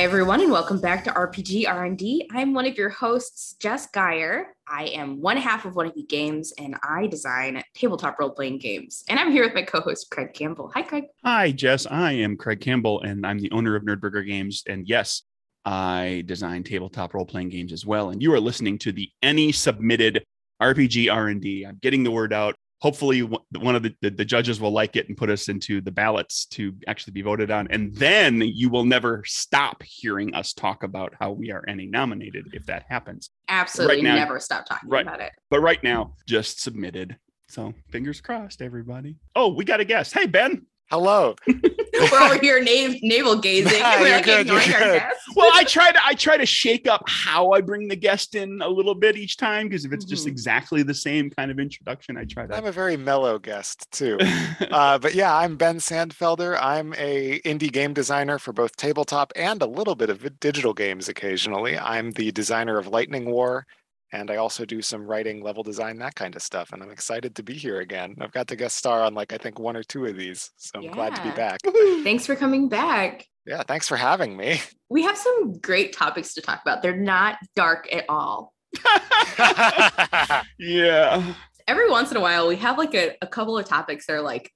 Hi everyone and welcome back to RPG R&D. I'm one of your hosts, Jess Geyer. I am one half of one of the games and I design tabletop role-playing games. And I'm here with my co-host Craig Campbell. Hi Craig. Hi Jess, I am Craig Campbell and I'm the owner of Nerdburger Games and yes, I design tabletop role-playing games as well. And you are listening to the ENnie submitted RPG R&D. I'm getting the word out hopefully one of the, the, the, judges will like it and put us into the ballots to actually be voted on. And then you will never stop hearing us talk about how we are ENnie nominated if that happens. Absolutely. Right now, never stop talking right, about it. but right now just submitted. So fingers crossed everybody. Oh we got a guest. Hey ben hello We're over here navel gazing. Nah, you're good, you're good. Well, I try to I try to shake up how I bring the guest in a little bit each time because if it's just mm-hmm. exactly the same kind of introduction, I try to. I'm a very mellow guest too. uh, but yeah, I'm Ben Sandfelder. I'm a indie game designer for both tabletop and a little bit of digital games occasionally. I'm the designer of Lightning War and I also do some writing, level design, that kind of stuff. And I'm excited to be here again. I've got to guest star on like I think one or two of these, so I'm yeah. glad to be back. Thanks for coming back. Yeah, thanks for having me. We have some great topics to talk about. They're not dark at all. yeah. Every once in a while, we have like a, a couple of topics that are like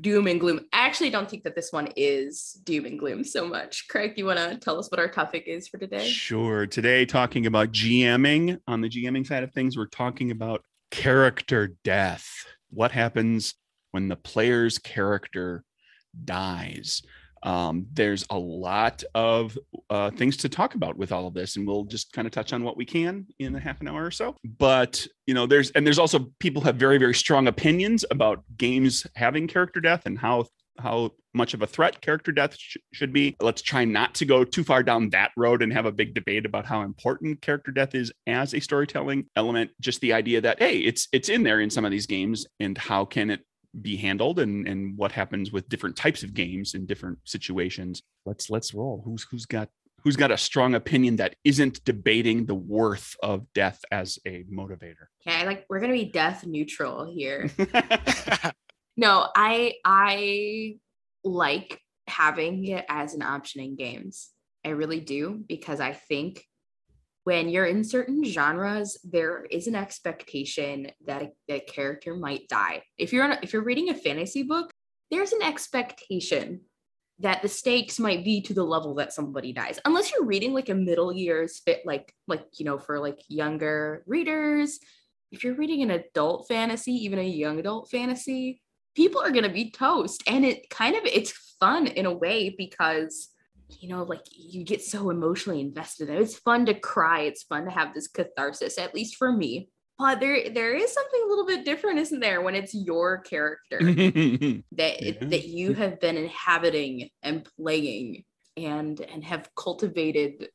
doom and gloom. I actually don't think that this one is doom and gloom so much. Craig, you want to tell us what our topic is for today? Sure. Today, talking about GMing. On the GMing side of things, we're talking about character death. What happens when the player's character dies? Um, there's a lot of uh, things to talk about with all of this and we'll just kind of touch on what we can in a half an hour or so. But you know there's and there's also people have very very strong opinions about games having character death and how how much of a threat character death sh- should be. Let's try not to go too far down that road and have a big debate about how important character death is as a storytelling element. Just the idea that hey it's it's in there in some of these games and how can it be handled and and what happens with different types of games in different situations. Let's let's roll. Who's who's got who's got a strong opinion that isn't debating the worth of death as a motivator? Okay like we're gonna be death neutral here. No i i like having it as an option in games. I really do because i think when you're in certain genres, there is an expectation that a, a character might die. If you're a, if you're reading a fantasy book, there's an expectation that the stakes might be to the level that somebody dies. Unless you're reading like a middle years fit, like like you know for like younger readers. If you're reading an adult fantasy, even a young adult fantasy, people are gonna be toast, and it kind of it's fun in a way because you know, like you get so emotionally invested. It's fun to cry. It's fun to have this catharsis, at least for me. But there, there is something a little bit different, isn't there, when it's your character that yeah. that you have been inhabiting and playing and and have cultivated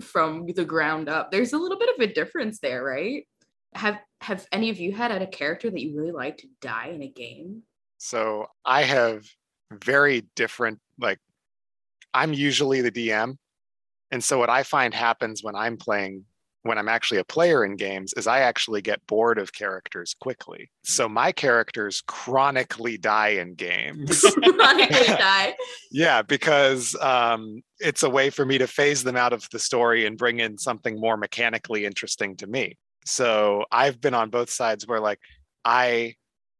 from the ground up. There's a little bit of a difference there, right? Have have any of you had a character that you really like to die in a game? So I have very different like I'm usually the DM. And so what I find happens when I'm playing when I'm actually a player in games is I actually get bored of characters quickly. So my characters chronically die in games. chronically die. Yeah, because um, it's a way for me to phase them out of the story and bring in something more mechanically interesting to me. So I've been on both sides where like I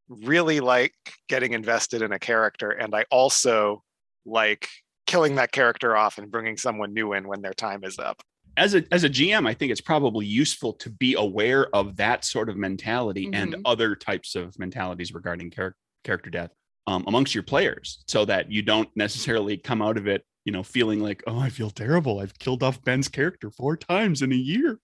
really like getting invested in a character and I also like killing that character off and bringing someone new in when their time is up as a as a GM, I think it's probably useful to be aware of that sort of mentality mm-hmm. and other types of mentalities regarding char- character death um, amongst your players, so that you don't necessarily come out of it, you know, feeling like, oh, I feel terrible. I've killed off Ben's character four times in a year.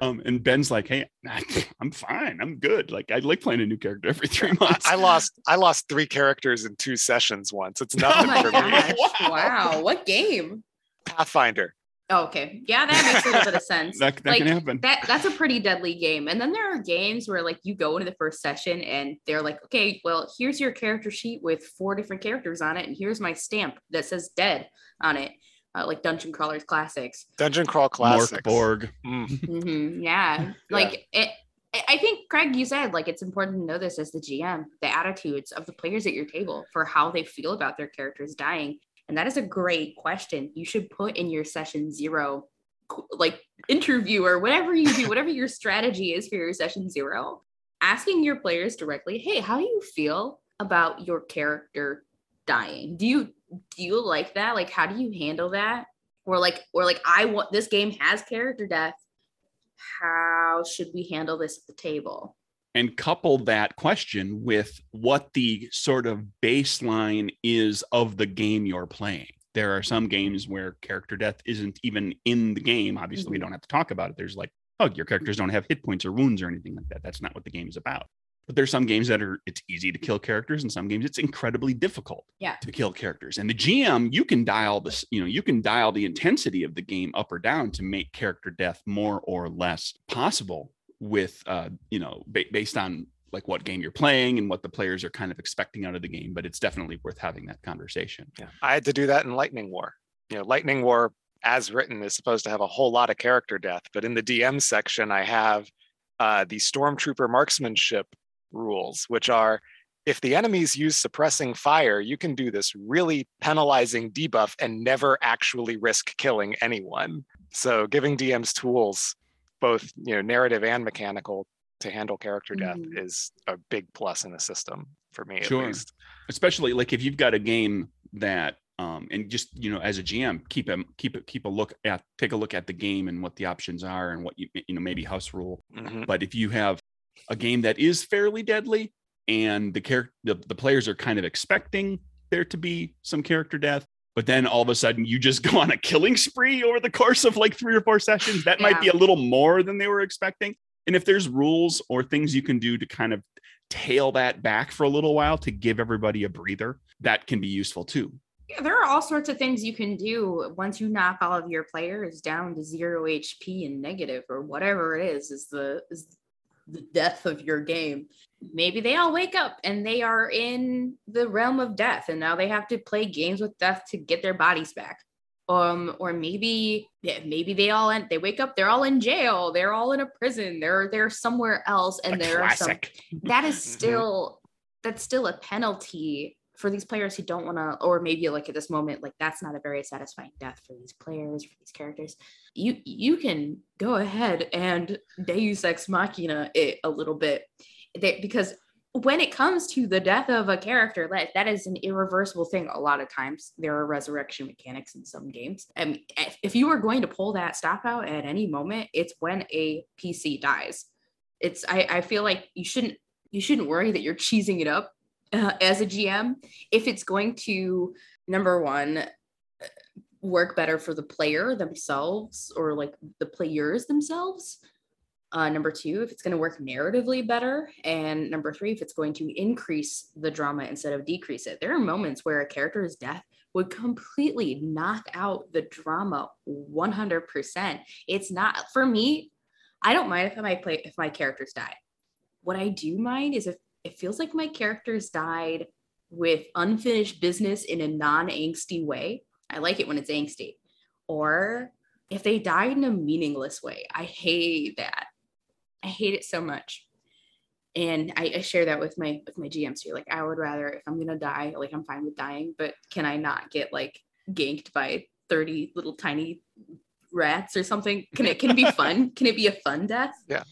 Um, and Ben's like, "Hey, I'm fine. I'm good. Like, I like playing a new character every three months." I lost, I lost three characters in two sessions once. It's nothing oh for gosh. me. Wow. wow, what game? Pathfinder. Oh, okay, yeah, that makes a little bit of sense. that, that like, can happen. That that's a pretty deadly game. And then there are games where like you go into the first session and they're like, "Okay, well, here's your character sheet with four different characters on it, and here's my stamp that says dead on it." Uh, like Dungeon Crawlers classics. Dungeon Crawl classics. Borg. Mm. Mm-hmm, yeah. like it. I think Craig, you said like it's important to know this as the GM, the attitudes of the players at your table for how they feel about their characters dying. And that is a great question. You should put in your session zero, like interview or whatever you do, whatever your strategy is for your session zero, asking your players directly, hey, how do you feel about your character dying? Do you do you like that? Like, how do you handle that? Or like, or like, I want this game has character death. How should we handle this at the table? and couple that question with what the sort of baseline is of the game you're playing. There are some games where character death isn't even in the game. Obviously, mm-hmm. we don't have to talk about it. There's like, oh, your characters don't have hit points or wounds or anything like that. That's not what the game is about. But there's some games that are it's easy to kill characters, and some games it's incredibly difficult yeah. to kill characters. And the GM, you can dial this, you know, you can dial the intensity of the game up or down to make character death more or less possible with uh, you know ba- based on like what game you're playing and what the players are kind of expecting out of the game but it's definitely worth having that conversation yeah i had to do that in lightning war you know lightning war as written is supposed to have a whole lot of character death but in the dm section i have uh, the stormtrooper marksmanship rules which are if the enemies use suppressing fire you can do this really penalizing debuff and never actually risk killing anyone so giving dms tools both you know narrative and mechanical to handle character death mm-hmm. is a big plus in the system for me sure. at least. Especially like if you've got a game that um and just you know as a GM keep a keep it keep a look at take a look at the game and what the options are and what you you know maybe house rule. Mm-hmm. But if you have a game that is fairly deadly and the character the, the players are kind of expecting there to be some character death but then all of a sudden you just go on a killing spree over the course of like three or four sessions. That yeah. might be a little more than they were expecting. And if there's rules or things you can do to kind of tail that back for a little while to give everybody a breather that can be useful too. Yeah, there are all sorts of things you can do once you knock all of your players down to zero HP and negative or whatever it is is the is the death of your game. Maybe they all wake up and they are in the realm of death and now they have to play games with death to get their bodies back. Um, or maybe yeah, maybe they all end, they wake up, they're all in jail, they're all in a prison, they're they're somewhere else, and there are some that is still that's still a penalty for these players who don't want to or maybe like at this moment like that's not a very satisfying death for these players for these characters. You you can go ahead and deus ex machina it a little bit. They, because when it comes to the death of a character that that is an irreversible thing a lot of times. There are resurrection mechanics in some games. And if you are going to pull that stop out at any moment it's when a pc dies. It's i, I feel like you shouldn't you shouldn't worry that you're cheesing it up uh, as a GM if it's going to number one work better for the player themselves or like the players themselves. Uh, number two, if it's going to work narratively better. And number three, if it's going to increase the drama instead of decrease it. There are moments where a character's death would completely knock out the drama 100%. It's not, for me, I don't mind if my play if my characters die. What I do mind is if it feels like my characters died with unfinished business in a non-angsty way. I like it when it's angsty. Or if they died in a meaningless way. I hate that. I hate it so much. And I, I share that with my with my GMs here. Like I would rather if I'm gonna die, like I'm fine with dying, but can I not get like ganked by 30 little tiny rats or something? Can it can it be fun? can it be a fun death? Yeah.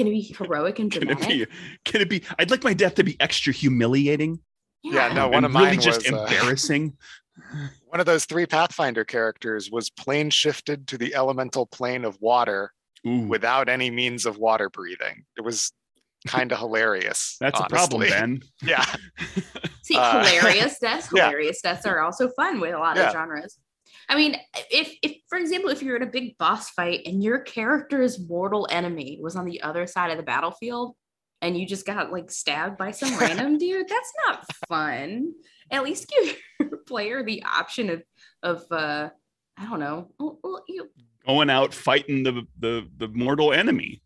Can it be heroic and dramatic? Can it be? Can it be? I'd like my death to be extra humiliating. Yeah, yeah no, one of mine really just uh, embarrassing. One of those three Pathfinder characters was plane shifted to the elemental plane of water Ooh. without any means of water breathing. It was kind of hilarious. That's honestly. a problem, Ben. Yeah. See, uh, hilarious deaths, hilarious yeah. deaths are also fun with a lot yeah. of genres. I mean, if if for example, if you're in a big boss fight and your character's mortal enemy was on the other side of the battlefield and you just got like stabbed by some random dude, that's not fun. At least give your player the option of of uh I don't know, well, you going out fighting the the the mortal enemy.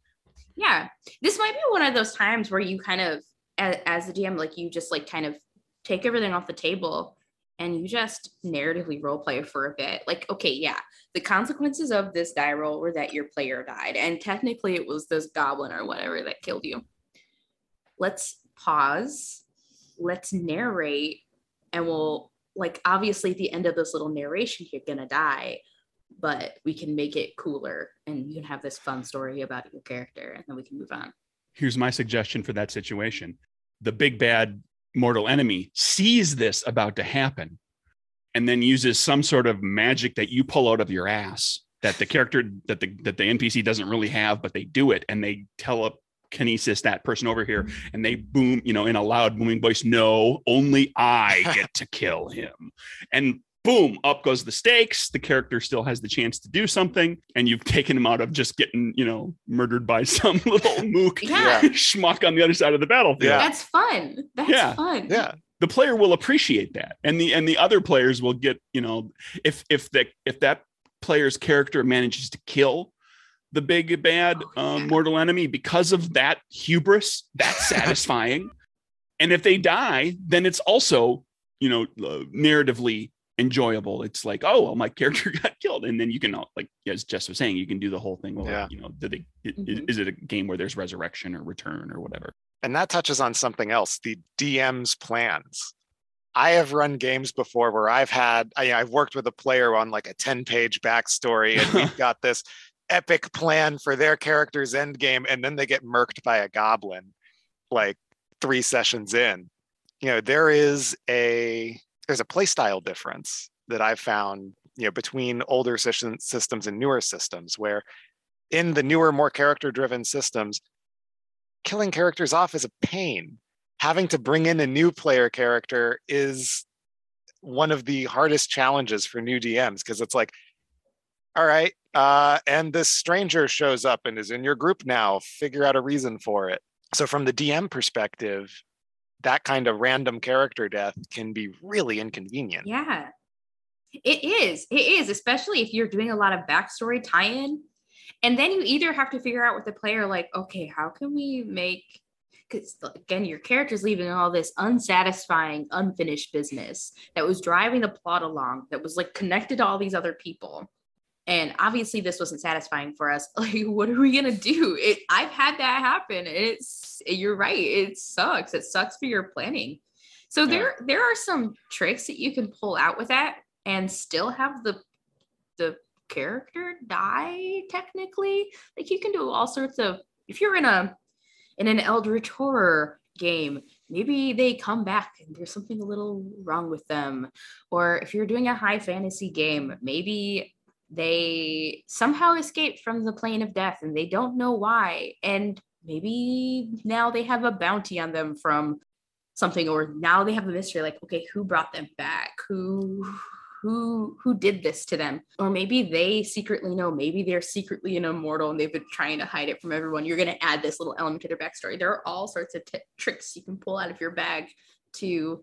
Yeah. This might be one of those times where you kind of as, as the DM like you just like kind of take everything off the table and you just narratively role play for a bit. Like, okay, yeah, the consequences of this die roll were that your player died, and technically it was this goblin or whatever that killed you. Let's pause. Let's narrate, and we'll like obviously at the end of this little narration, you're gonna die, but we can make it cooler and you can have this fun story about your character and then we can move on. Here's my suggestion for that situation. The big bad mortal enemy sees this about to happen and then uses some sort of magic that you pull out of your ass that the character that the that the NPC doesn't really have, but they do it and they telekinesis that person over here and they boom, you know, in a loud booming voice, no, only I get to kill him. And boom, up goes the stakes. The character still has the chance to do something, and you've taken him out of just getting, you know, murdered by some little mook Yeah. schmuck on the other side of the battlefield. Yeah. That's fun. That's Yeah. fun. Yeah. The player will appreciate that, and the and the other players will get, you know, if if the if that player's character manages to kill the big bad Oh, um, mortal enemy because of that hubris, that's satisfying. and if they die, then it's also, you know, uh, narratively enjoyable. It's like, oh, well, my character got killed, and then you can, like as Jess was saying, you can do the whole thing. Well, Yeah. you know, did they, i- i- Mhm. is it a game where there's resurrection or return or whatever? And that touches on something else the DM's plans. I have run games before where I've had, I, I've worked with a player on like a 10 page backstory, and we've got this epic plan for their character's end game, and then they get murked by a goblin like three sessions in. You know, there is a there's a playstyle difference that I've found, you know, between older systems and newer systems where in the newer, more character driven systems, killing characters off is a pain. Having to bring in a new player character is one of the hardest challenges for new DMs because it's like, all right, uh, and this stranger shows up and is in your group now. Figure out a reason for it. So, from the DM perspective, that kind of random character death can be really inconvenient. Yeah. It is. It is, especially if you're doing a lot of backstory tie in. And then you either have to figure out with the player, like, okay, how can we make, because again, your character's leaving all this unsatisfying, unfinished business that was driving the plot along, that was like connected to all these other people. And obviously, this wasn't satisfying for us. Like, what are we gonna do? It. I've had that happen. It's. You're right. It sucks. It sucks for your planning. So Yeah. there there are some tricks that you can pull out with that and still have the the character die technically. Like you can do all sorts of if you're in a in an eldritch horror game, maybe they come back and there's something a little wrong with them. Or if you're doing a high fantasy game, maybe they somehow escaped from the plane of death and they don't know why. And maybe now they have a bounty on them from something or now they have a mystery like okay who brought them back? Who who who did this to them? Or maybe they secretly know maybe they're secretly an immortal and they've been trying to hide it from everyone. You're going to add this little element to their backstory. There are all sorts of t- tricks you can pull out of your bag to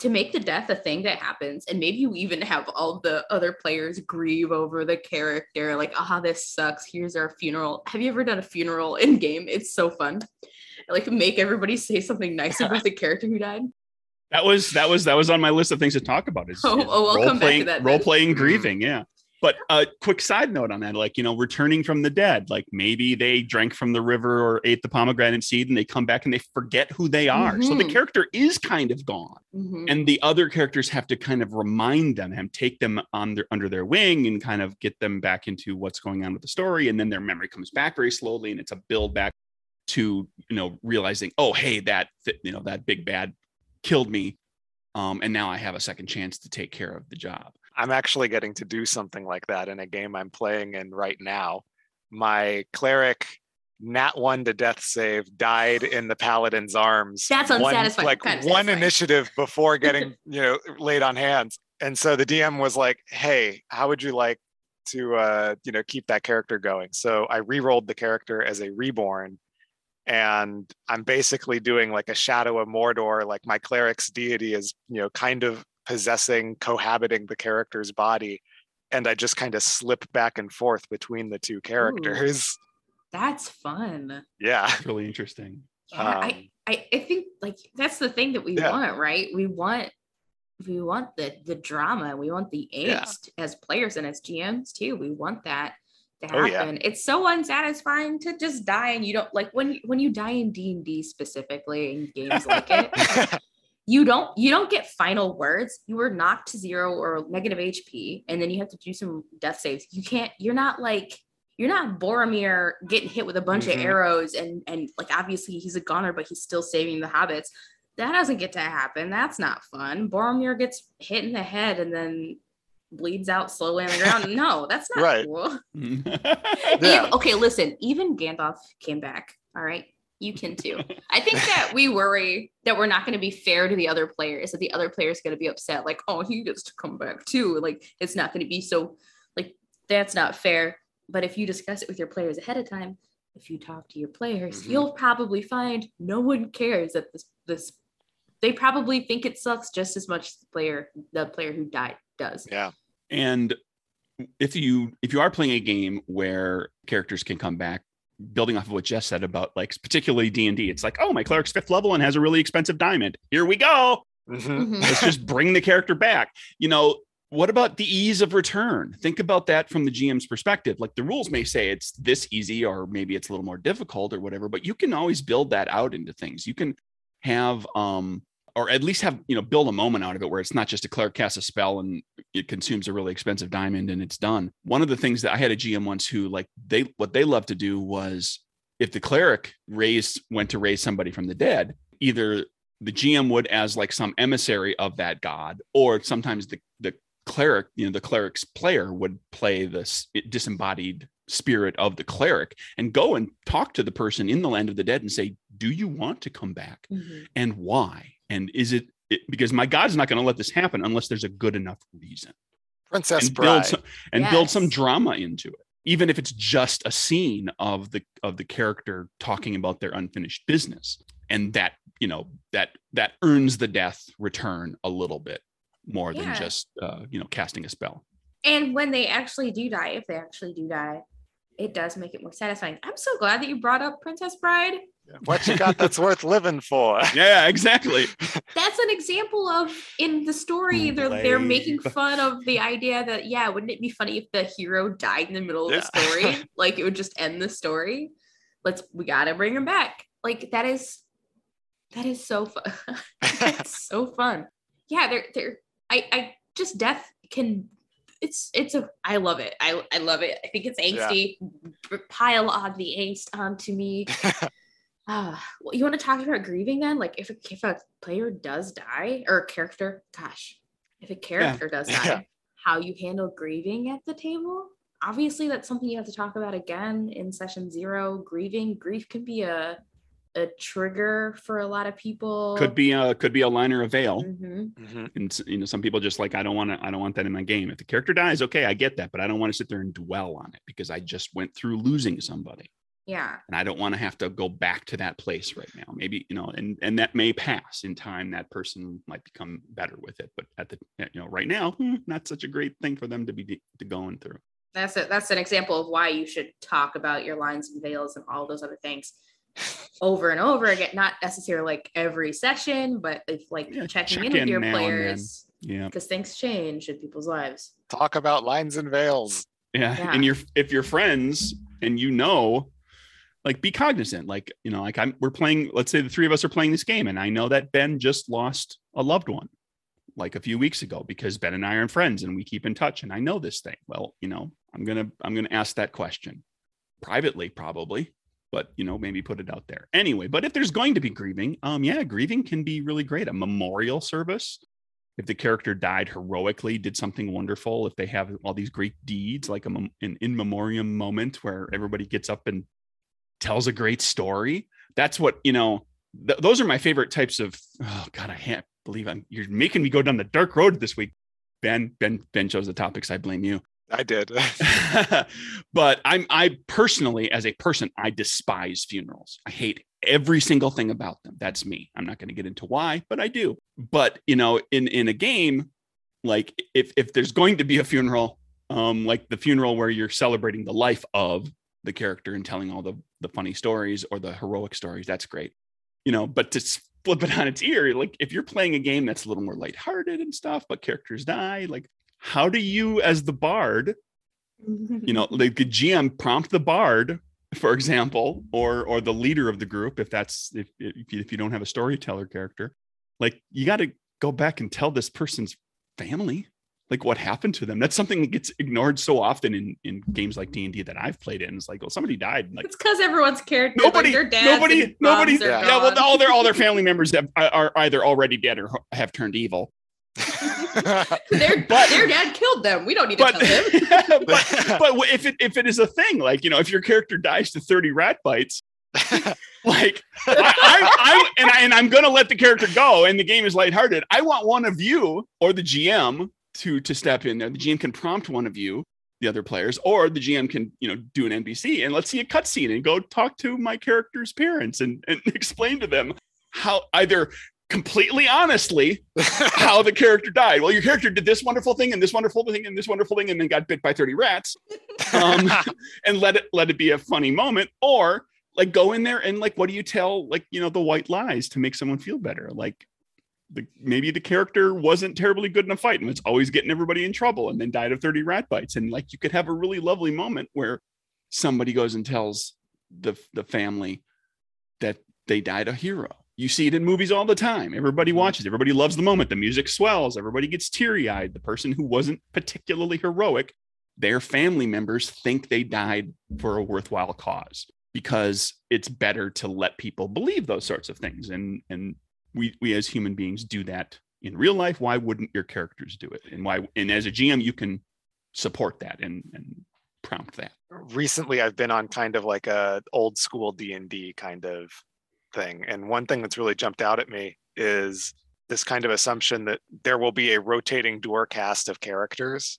to make the death a thing that happens and maybe you even have all the other players grieve over the character like ah this sucks here's our funeral have you ever done a funeral in game it's so fun like make everybody say something nice about the character who died That was that was that was on my list of things to talk about. Is, Oh, oh, we'll role come back to playing, role playing grieving. Yeah. But a quick side note on that, like you know, returning from the dead, like maybe they drank from the river or ate the pomegranate seed, and they come back and they forget who they are. So the Mhm. character is kind of gone, Mhm. and the other characters have to kind of remind them and take them on their under their wing and kind of get them back into what's going on with the story, and then their memory comes back very slowly, and it's a build back to you know realizing, oh hey, that you know that big bad killed me um, and now I have a second chance to take care of the job. I'm actually getting to do something like that in a game I'm playing in right now. My cleric nat one to death save died in the paladin's arms. That's one- unsatisfying, like kind of one initiative before getting you know laid on hands. And so the DM was like, "Hey, how would you like to uh, you know keep that character going?" So I re-rolled the character as a reborn, and I'm basically doing like a Shadow of Mordor. Like my cleric's deity is you know kind of possessing, cohabiting the character's body, and I just kind of slip back and forth between the two characters. that's fun Yeah. It's really interesting. yeah, I, Um, I i think like that's the thing that we Yeah. want right we want we want the the drama we want the Yeah. angst as players and as gms too we want that to Oh, yeah. happen it's so unsatisfying to just die and you don't like when when you die in d&d specifically in games like it you don't you don't get final words. You were knocked to zero or negative HP, and then you have to do some death saves. You can't. You're not like you're not Boromir getting hit with a bunch Mhm. of arrows and and like obviously he's a goner, but he's still saving the hobbits. That doesn't get to happen. That's not fun. Boromir gets hit in the head and then bleeds out slowly on the ground. No, that's not Right. cool. Yeah. Okay, listen, even Gandalf came back. All right. You can too. I think that we worry that we're not going to be fair to the other players, that the other players going to be upset, like, oh, he gets to come back too. Like, it's not going to be so, like, that's not fair. But if you discuss it with your players ahead of time, if you talk to your players, Mhm. you'll probably find no one cares that this, this, they probably think it sucks just as much as the player, the player who died does. Yeah. and if you if you are playing a game where characters can come back building off of what jess said about like particularly d&d it's like oh my cleric's fifth level and has a really expensive diamond. Here we go. Mhm. Mhm. let's just bring the character back. You know what about the ease of return? Think about that from the gm's perspective. Like the rules may say it's this easy or maybe it's a little more difficult or whatever but you can always build that out into things. You can have um or at least have you know build a moment out of it where it's not just a cleric casts a spell and it consumes a really expensive diamond and it's done. One of the things that i had a gm once who like they what they loved to do was if the cleric raised went to raise somebody from the dead either the gm would as like some emissary of that god or sometimes the the cleric you know the cleric's player would play this disembodied spirit of the cleric and go and talk to the person in the land of the dead and say do you want to come back? Mhm. and why and is it, it because my god's not going to let this happen unless there's a good enough reason Princess and build Bride. some, and build some drama into it even if it's just a scene of the of the character talking about their unfinished business and that you know that that earns the death return a little bit more than just uh, you know casting a spell And when they actually do die, if they actually do die, it does make it more satisfying. I'm so glad that you brought up Princess Bride. What you got that's worth living for? yeah exactly That's an example of in the story they're they're making fun of the idea that yeah, wouldn't it be funny if the hero died in the middle of the story? like it would just end the story. Let's we gotta bring him back. Like that is that is so fun. it's so fun. Yeah, they're they're I I just death can it's it's a I love it. I I love it. I think it's Yeah. angsty. B- Pile on the angst onto me. Ah, well, you want to talk about grieving then? Like if a, if a player does die or a character, gosh, if a character does die, Yeah. how you handle grieving at the table? Obviously, that's something you have to talk about again in session zero. Grieving, grief can be a a trigger for a lot of people. could be a could be a liner of veil Mhm. Mhm. and you know some people just like i don't want to i don't want that in my game if the character dies okay i get that but i don't want to sit there and dwell on it because i just went through losing somebody Yeah, and i don't want to have to go back to that place right now maybe you know and and that may pass in time that person might become better with it but at the you know right now hmm, not such a great thing for them to be to going through that's it. That's an example of why you should talk about your lines and veils and all those other things over and over again. Not necessarily like every session, but if like Yeah, checking check in with your now and then. players yeah because things change in people's lives. Talk about lines and veils. yeah, Yeah. and you're if you're friends and you know like be cognizant like you know like i'm we're playing let's say the three of us are playing this game and i know that ben just lost a loved one like a few weeks ago because ben and i are friends and we keep in touch and i know this thing. Well you know i'm gonna i'm gonna ask that question privately probably but you know maybe put it out there. Anyway but if there's going to be grieving um yeah grieving can be really great. A memorial service. If the character died heroically did something wonderful if they have all these great deeds like a, an in memoriam moment where everybody gets up and tells a great story that's what you know th- those are my favorite types of oh god i can't believe i'm you're making me go down the dark road this week ben ben ben chose the topics i blame you I did. but I'm I personally, as a person, I despise funerals. I hate every single thing about them. That's me. I'm not going to get into why, but I do. But you know, in in a game, like if if there's going to be a funeral, um, like the funeral where you're celebrating the life of the character and telling all the the funny stories or the heroic stories, that's great. You know, but to flip it on its ear, like if you're playing a game that's a little more lighthearted and stuff, but characters die, like how do you as the bard you know like the gm prompt the bard for example or or the leader of the group if that's if if you, if you don't have a storyteller character like you got to go back and tell this person's family like what happened to them that's something that gets ignored so often in in games like d&d that i've played in it's like well somebody died like It's because everyone's character. nobody like their dads nobody nobody Yeah. yeah well all their all their family members have, are either already dead or have turned evil their, But- their dad killed them. We don't need to but tell them. but, but if it if it is a thing like you know if your character dies to 30 rat bites like I, I, I and I and I'm gonna let the character go, and the game is lighthearted. I want one of you or the GM to to step in there. The GM can prompt one of you, the other players, or the GM can you know do an NPC and let's see a cutscene and go talk to my character's parents and and explain to them how either completely honestly how the character died. Well, your character did this wonderful thing and this wonderful thing and this wonderful thing, and then got bit by 30 rats um, and let it let it be a funny moment or like go in there and like what do you tell like you know the white lies to make someone feel better like the, maybe the character wasn't terribly good in a fight and was always getting everybody in trouble and then died of 30 rat bites. And like you could have a really lovely moment where somebody goes and tells the the family that they died a hero. You see it in movies all the time. Everybody mm-hmm. watches everybody loves the moment. The music swells everybody gets teary-eyed. The person who wasn't particularly heroic their family members think they died for a worthwhile cause because it's better to let people believe those sorts of things and and we we as human beings do that in real life why wouldn't your characters do it? And why and as a gm you can support that and and prompt that. Recently i've been on kind of like a old school d&d kind of thing. And one thing that's really jumped out at me is this kind of assumption that there will be a rotating door cast of characters.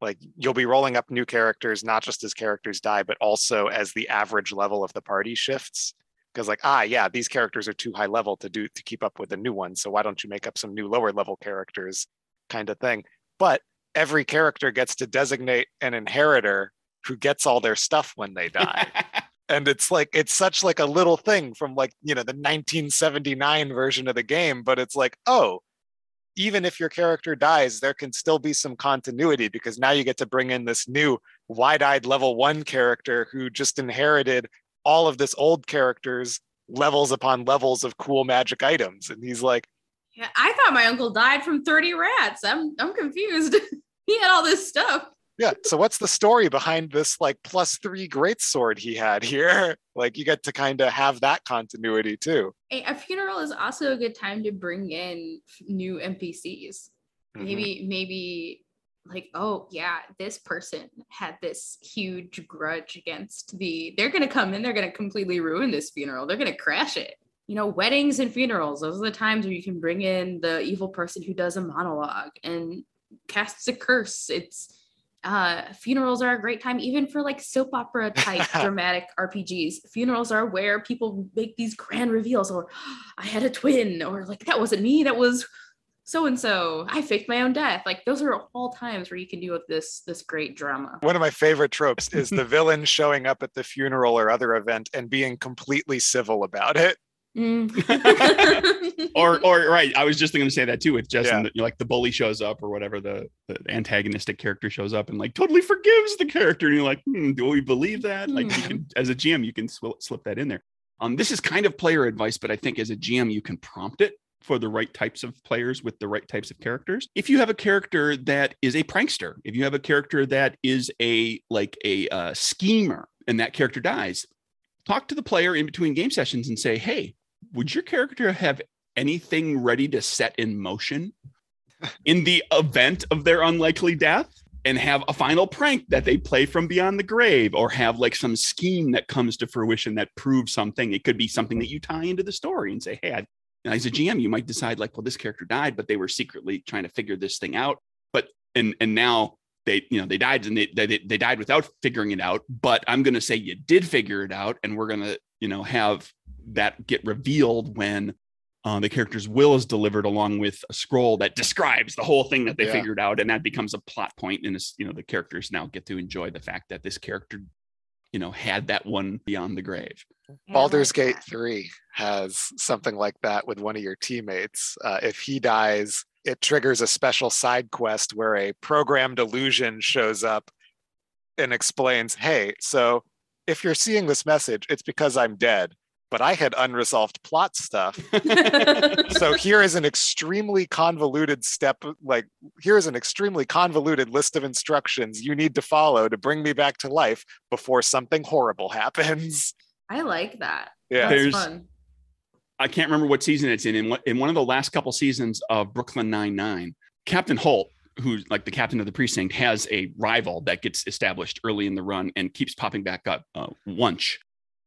Like you'll be rolling up new characters not just as characters die but also as the average level of the party shifts because like ah yeah these characters are too high level to do to keep up with the new ones so why don't you make up some new lower level characters kind of thing. But every character gets to designate an inheritor who gets all their stuff when they die. And it's like it's such like a little thing from like you know the 1979 version of the game but it's like oh even if your character dies there can still be some continuity because now you get to bring in this new wide-eyed level 1 character who just inherited all of this old characters levels upon levels of cool magic items and he's like Yeah, I thought my uncle died from 30 rats. I'm I'm confused. he had all this stuff. yeah so what's the story behind this like plus 3 great sword he had here like you get to kind of have that continuity too A, a funeral is also a good time to bring in new NPCs. Mhm. Maybe maybe like oh yeah, this person had this huge grudge against the. They're gonna come in. They're gonna completely ruin this funeral. They're gonna crash it. You know, weddings and funerals. Those are the times where you can bring in the evil person who does a monologue and casts a curse. It's uh funerals are a great time even for like soap opera type dramatic rpgs funerals are where people make these grand reveals or i had a twin or like that wasn't me that was so and so i faked my own death like those are all times where you can do with this this great drama One of my favorite tropes is the villain showing up at the funeral or other event and being completely civil about it. Mm. or or right i was just going to say that too with justin Yeah. that, you know, like the bully shows up or whatever the, the antagonistic character shows up and like totally forgives the character and you're like hmm, do we believe that like you Hmm. can, as a gm you can sw- slip that in there um this is kind of player advice but i think as a gm you can prompt it for the right types of players with the right types of characters. If you have a character that is a prankster if you have a character that is a like a uh, schemer and that character dies talk to the player in between game sessions and say hey would your character have anything ready to set in motion in the event of their unlikely death and have a final prank that they play from beyond the grave or have like some scheme that comes to fruition that proves something? It could be something that you tie into the story and say hey I, as a gm you might decide like well this character died but they were secretly trying to figure this thing out but and and now they you know they died and they they, they died without figuring it out but i'm going to say you did figure it out and we're going to you know have that get revealed when uh, the character's will is delivered along with a scroll that describes the whole thing that they Yeah. figured out and that becomes a plot point. and you know the characters now get to enjoy the fact that this character you know had that one beyond the grave Baldur's Gate 3 has something like that with one of your teammates. Uh, if he dies, it triggers a special side quest where a programmed illusion shows up and explains, hey, so if you're seeing this message, it's because I'm dead. but I had unresolved plot stuff. so here is an extremely convoluted step like here is an extremely convoluted list of instructions you need to follow to bring me back to life before something horrible happens. I like that. Yeah. That's There's- fun. I can't remember what season it's in. In one, in one of the last couple seasons of Brooklyn Nine Nine, Captain Holt, who's like the captain of the precinct, has a rival that gets established early in the run and keeps popping back up. Uh, Wuntch.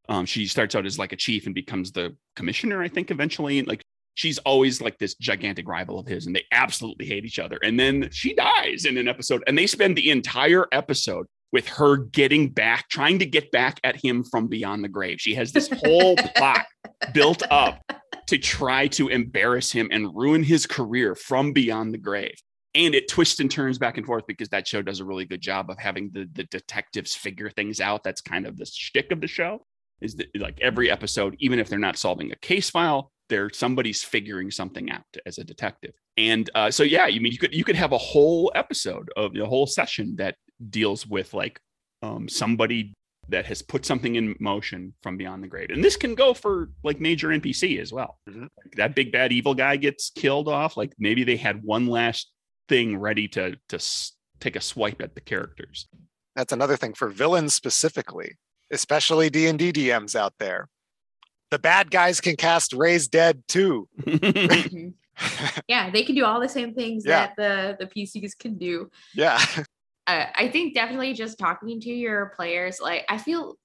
Um, she starts out as like a chief and becomes the commissioner, I think, eventually. Like she's always like this gigantic rival of his, and they absolutely hate each other. And then she dies in an episode, and they spend the entire episode with her getting back, trying to get back at him from beyond the grave. She has this whole plot built up to try to embarrass him and ruin his career from beyond the grave. And it twists and turns back and forth because that show does a really good job of having the, the detectives figure things out. That's kind of the shtick of the show. Is that like every episode, even if they're not solving a case file, they're somebody's figuring something out as a detective. And uh, so yeah, you mean you could you could have a whole episode of the whole session that deals with like um, somebody that has put something in motion from beyond the grave. And this can go for like major NPC as well. Mhm. Like, that big bad evil guy gets killed off. Like maybe they had one last thing ready to to s- take a swipe at the characters. That's another thing for villains specifically, especially D&D DMs out there. The bad guys can cast Raise Dead too. Mhm. yeah, they can do all the same things Yeah. that the the PCs can do. yeah. uh, I think definitely just talking to your players, like I feel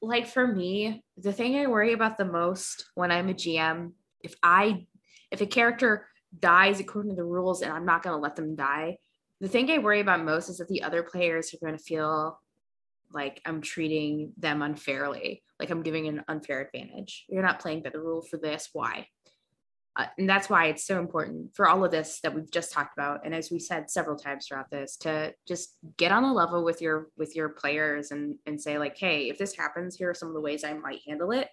like for me, the thing I worry about the most when I'm a GM, if I if a character dies according to the rules and I'm not going to let them die, the thing I worry about most is that the other players are going to feel like I'm treating them unfairly, like I'm giving an unfair advantage. You're not playing by the rule for this. Why? Uh, and that's why it's so important for all of this that we've just talked about and as we said several times throughout this to just get on a level with your with your players and and say like hey if this happens here are some of the ways i might handle it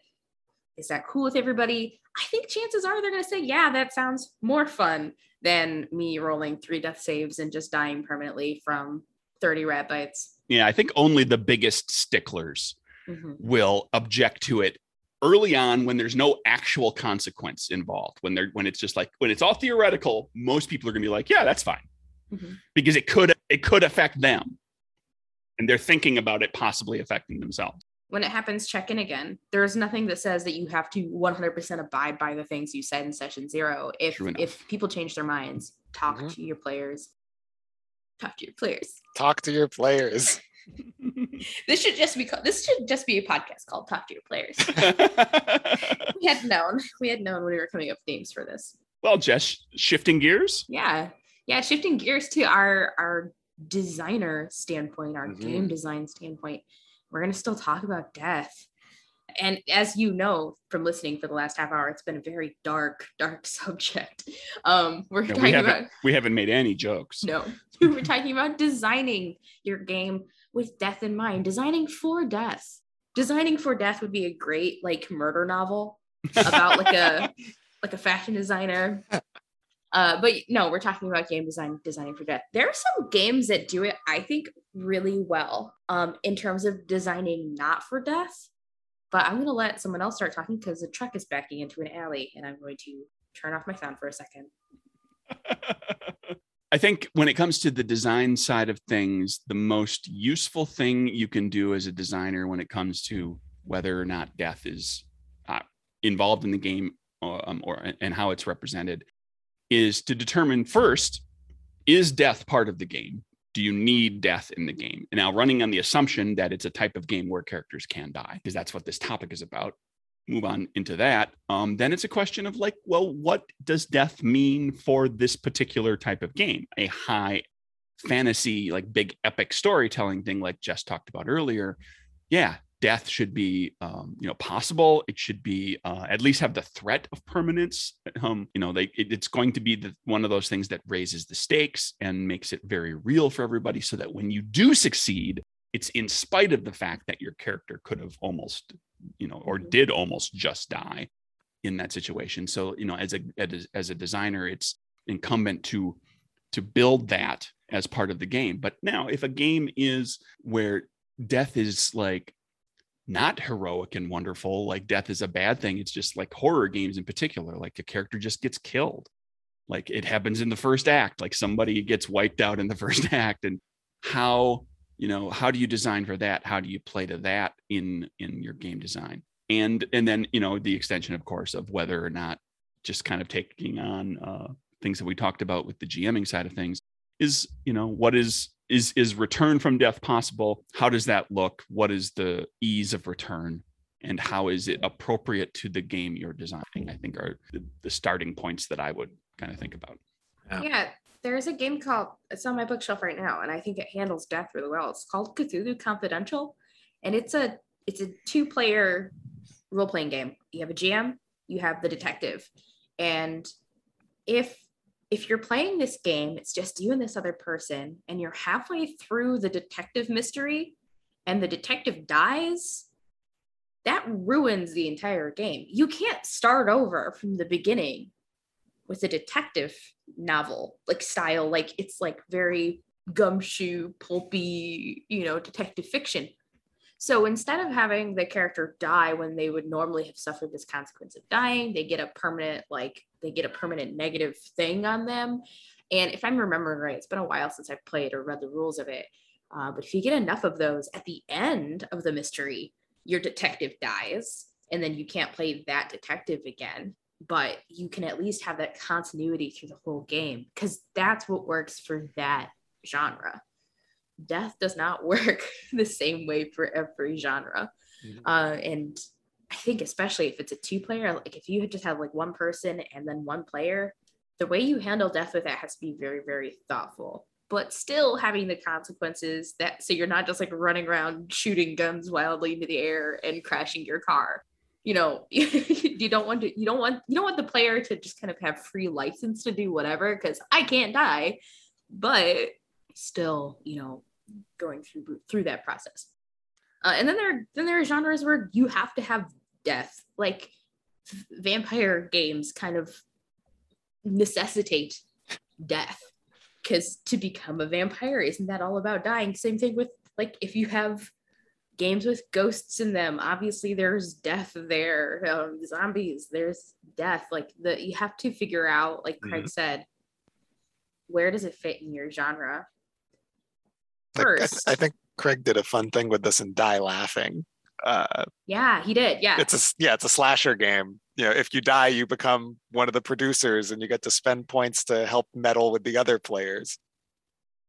is that cool with everybody i think chances are they're going to say yeah that sounds more fun than me rolling three death saves and just dying permanently from 30 rat bites yeah, I think only the biggest sticklers Mhm. will object to it early on when there's no actual consequence involved. When they're when it's just like when it's all theoretical, most people are gonna be like, yeah, that's fine. Mhm. Because it could it could affect them. And they're thinking about it possibly affecting themselves. when it happens check in again there's nothing that says that you have to 100% abide by the things you said in session zero if if people change their minds talk Mhm. to your players talk to your players Talk to your players. this should just be called this should just be a podcast called talk to your players we had known we had known when we were coming up with names for this well, Jess, shifting gears. yeah yeah shifting gears to our our designer standpoint our Mhm. game design standpoint we're going to still talk about death and as you know from listening for the last half hour it's been a very dark dark subject um we're Yeah, we talking haven't about we haven't made any jokes. no we're talking about designing your game with death in mind designing for death designing for death would be a great like murder novel about like a like a fashion designer. Uh, but no, we're talking about game design, designing for death. There are some games that do it, I think, really well um, in terms of designing not for death. But I'm going to let someone else start talking because the truck is backing into an alley and I'm going to turn off my sound for a second. I think when it comes to the design side of things, the most useful thing you can do as a designer when it comes to whether or not death is uh, involved in the game um, or and how it's represented is to determine first is death part of the game? Do you need death in the game? And now running on the assumption that it's a type of game where characters can die because that's what this topic is about move on into that um, then it's a question of like well what does death mean for this particular type of game? A high fantasy like big epic storytelling thing like jess talked about earlier. Yeah death should be um, you know possible. It should be uh, at least have the threat of permanence. Um, you know they, it, it's going to be the, one of those things that raises the stakes and makes it very real for everybody so that when you do succeed it's in spite of the fact that your character could have almost you know or Mhm. did almost just die in that situation. So you know as a as, as a designer it's incumbent to to build that as part of the game. But now if a game is where death is like not heroic and wonderful like death is a bad thing it's just like horror games in particular like a character just gets killed. Like it happens in the first act like somebody gets wiped out in the first act. And how you know how do you design for that? How do you play to that in in your game design? And and then you know the extension of course of whether or not just kind of taking on uh, things that we talked about with the gming side of things is you know what is is is return from death possible? How does that look? What is the ease of return? And how is it appropriate to the game you're designing? I think are the, the starting points that i would kind of think about. Yeah. yeah there's a game called it's on my bookshelf right now and i think it handles death really well. It's called cthulhu confidential and it's a it's a two player role-playing game. You have a gm you have the detective and if if you're playing this game, it's just you and this other person, and you're halfway through the detective mystery and the detective dies, that ruins the entire game. You can't start over from the beginning with a detective novel like style. Like it's like very gumshoe, pulpy, you know, detective fiction. So instead of having the character die when they would normally have suffered this consequence of dying, they get a permanent, like, they get a permanent negative thing on them. And if I'm remembering right, it's been a while since I've played or read the rules of it. Uh, but if you get enough of those at the end of the mystery, your detective dies, and then you can't play that detective again. But you can at least have that continuity through the whole game because that's what works for that genre death does not work the same way for every genre. Mm-hmm. Uh, and I think especially if it's a two player, like if you just have like one person and then one player, the way you handle death with that has to be very, very thoughtful. But still having the consequences that so you're not just like running around shooting guns wildly into the air and crashing your car. You know, you don't want to you don't want you don't want the player to just kind of have free license to do whatever because I can't die. But still, you know, going through through that process. Uh, and then there then there are genres where you have to have death, like vampire games, kind of necessitate death because to become a vampire isn't that all about dying? Same thing with like if you have games with ghosts in them obviously there's death there um, zombies there's death like the you have to figure out like craig mm-hmm. said where does it fit in your genre like, I, I, think Craig did a fun thing with this and die laughing. Uh, yeah, he did. Yeah, it's a yeah, it's a slasher game. You know, if you die, you become one of the producers, and you get to spend points to help meddle with the other players,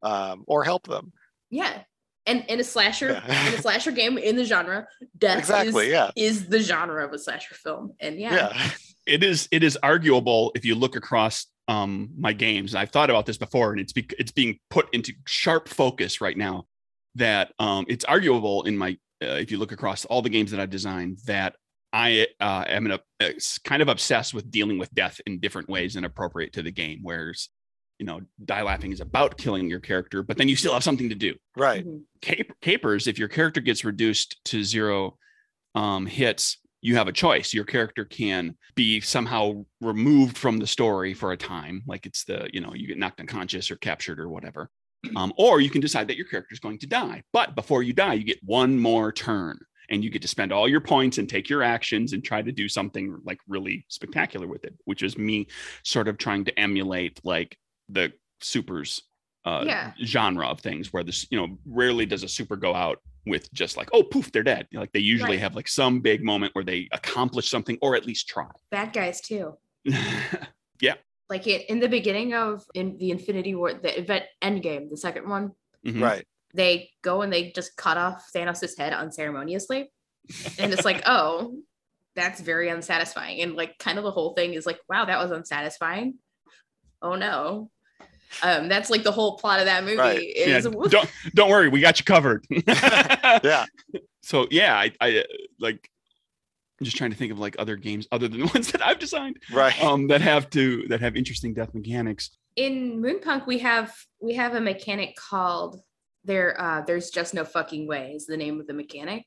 um, or help them. Yeah, and in a slasher, yeah. in a slasher game in the genre, death exactly, is, yeah. is the genre of a slasher film, and yeah. yeah. It is it is arguable if you look across um, my games. And i've thought about this before, and it's be- it's being put into sharp focus right now. That um, it's arguable in my uh, if you look across all the games that I've designed that I uh, am a, a, kind of obsessed with dealing with death in different ways and appropriate to the game. Whereas you know, die laughing is about killing your character, but then you still have something to do. Right. Mm-hmm. Cap- capers, if your character gets reduced to zero um, hits, you have a choice. Your character can be somehow removed from the story for a time, like it's the, you know, you get knocked unconscious or captured or whatever. Um, or you can decide that your character is going to die. But before you die, you get one more turn and you get to spend all your points and take your actions and try to do something like really spectacular with it, which is me sort of trying to emulate like the supers uh, yeah. genre of things where this, you know, rarely does a super go out with just like, oh, poof, they're dead. Like they usually right. have like some big moment where they accomplish something or at least try. Bad guys too. yeah. Like it in the beginning of in the Infinity War, the event Endgame, the second one. Mm-hmm. Right. They go and they just cut off Thanos' head unceremoniously. and it's like, oh, that's very unsatisfying. And like kind of the whole thing is like, wow, that was unsatisfying. Oh no um, that's like the whole plot of that movie. Right. Is, yeah, don't don't worry, we got you covered. yeah. So yeah, I, I like I'm just trying to think of like other games other than the ones that I've designed. Right. Um, that have to that have interesting death mechanics. In Moonpunk, we have we have a mechanic called there. Uh, there's just no fucking way is the name of the mechanic.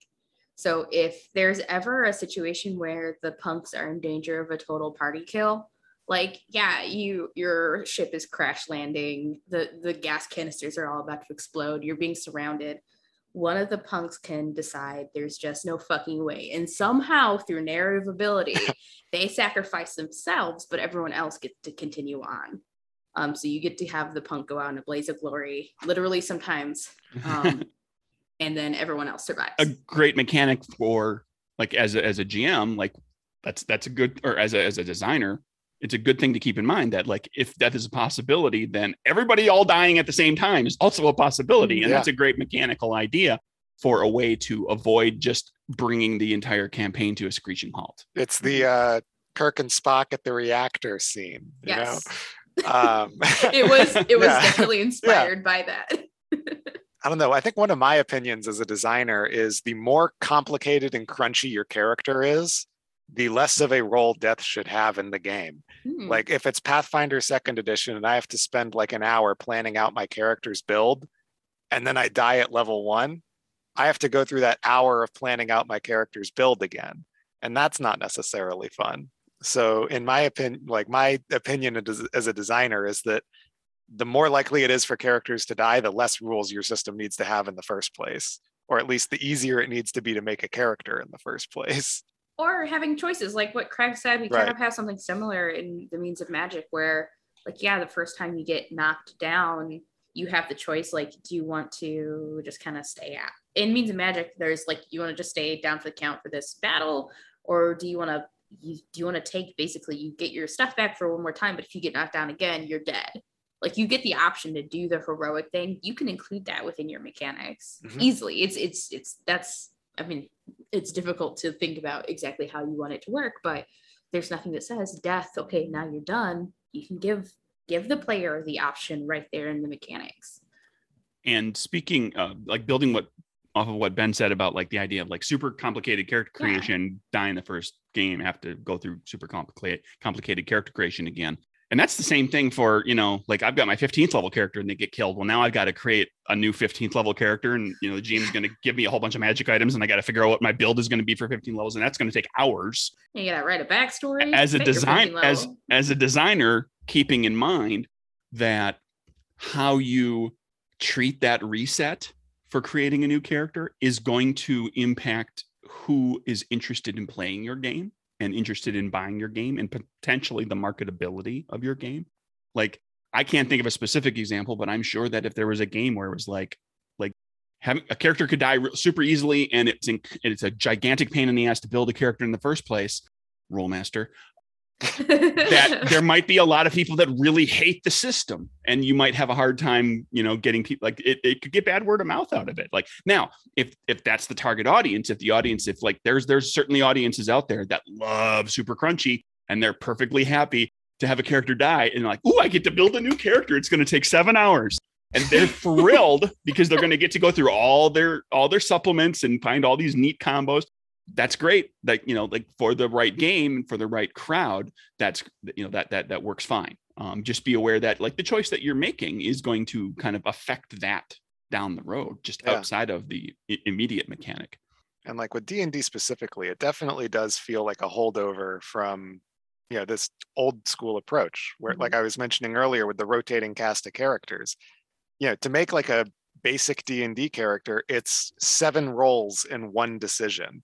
So if there's ever a situation where the punks are in danger of a total party kill, like yeah you your ship is crash landing the the gas canisters are all about to explode you're being surrounded one of the punks can decide there's just no fucking way. And somehow, through narrative ability, they sacrifice themselves, but everyone else gets to continue on. Um, so you get to have the punk go out in a blaze of glory, literally sometimes. Um, and then everyone else survives. A great mechanic for like as a, as a GM, like that's that's a good or as a as a designer, it's a good thing to keep in mind that like if death is a possibility then everybody all dying at the same time is also a possibility and yeah. that's a great mechanical idea for a way to avoid just bringing the entire campaign to a screeching halt it's the uh kirk and spock at the reactor scene you yes. know um it was it was yeah. definitely inspired yeah. by that I don't know. I think one of my opinions as a designer is the more complicated and crunchy your character is, the less of a role death should have in the game. Hmm. Like if it's Pathfinder second edition and I have to spend like an hour planning out my character's build and then I die at level one, I have to go through that hour of planning out my character's build again. And that's not necessarily fun. So in my opinion, like my opinion as a designer is that the more likely it is for characters to die, the less rules your system needs to have in the first place, or at least the easier it needs to be to make a character in the first place or having choices like what Craig said. We right. kind of have something similar in the means of magic where, like, yeah, the first time you get knocked down, you have the choice like, do you want to just kind of stay out? In means of magic, there's like, you want to just stay down for the count for this battle, or do you want to? You, do you want to take basically you get your stuff back for one more time but if you get knocked down again you're dead like you get the option to do the heroic thing you can include that within your mechanics mm-hmm. easily it's it's it's that's I mean, it's difficult to think about exactly how you want it to work, but there's nothing that says death. Okay, now you're done. You can give give the player the option right there in the mechanics. And speaking, uh, like building what off of what Ben said about like the idea of like super complicated character creation, yeah. die in the first game, have to go through super complicated complicated character creation again and that's the same thing for you know like i've got my 15th level character and they get killed. Well now i've got to create a new 15th level character and you know the gm is going to give me a whole bunch of magic items and i got to figure out what my build is going to be for 15 levels and that's going to take hours. You got to write a backstory as a design as as a designer keeping in mind that how you treat that reset for creating a new character is going to impact who is interested in playing your game and interested in buying your game and potentially the marketability of your game. Like I can't think of a specific example, but I'm sure that if there was a game where it was like like having a character could die super easily and it's in, it's a gigantic pain in the ass to build a character in the first place, Rolemaster, that there might be a lot of people that really hate the system and you might have a hard time you know getting people like it, it could get bad word of mouth out of it. Like now if if that's the target audience if the audience if like there's there's certainly audiences out there that love super crunchy and they're perfectly happy to have a character die and like oh i get to build a new character. It's going to take seven hours. And they're thrilled because they're going to get to go through all their all their supplements and find all these neat combos that's great like you know like for the right game and for the right crowd that's you know that that that works fine um, just be aware that like the choice that you're making is going to kind of affect that down the road just yeah. outside of the immediate mechanic and like with d&d specifically it definitely does feel like a holdover from you know this old school approach where mm-hmm. like i was mentioning earlier with the rotating cast of characters you know to make like a basic d&d character it's seven rolls in one decision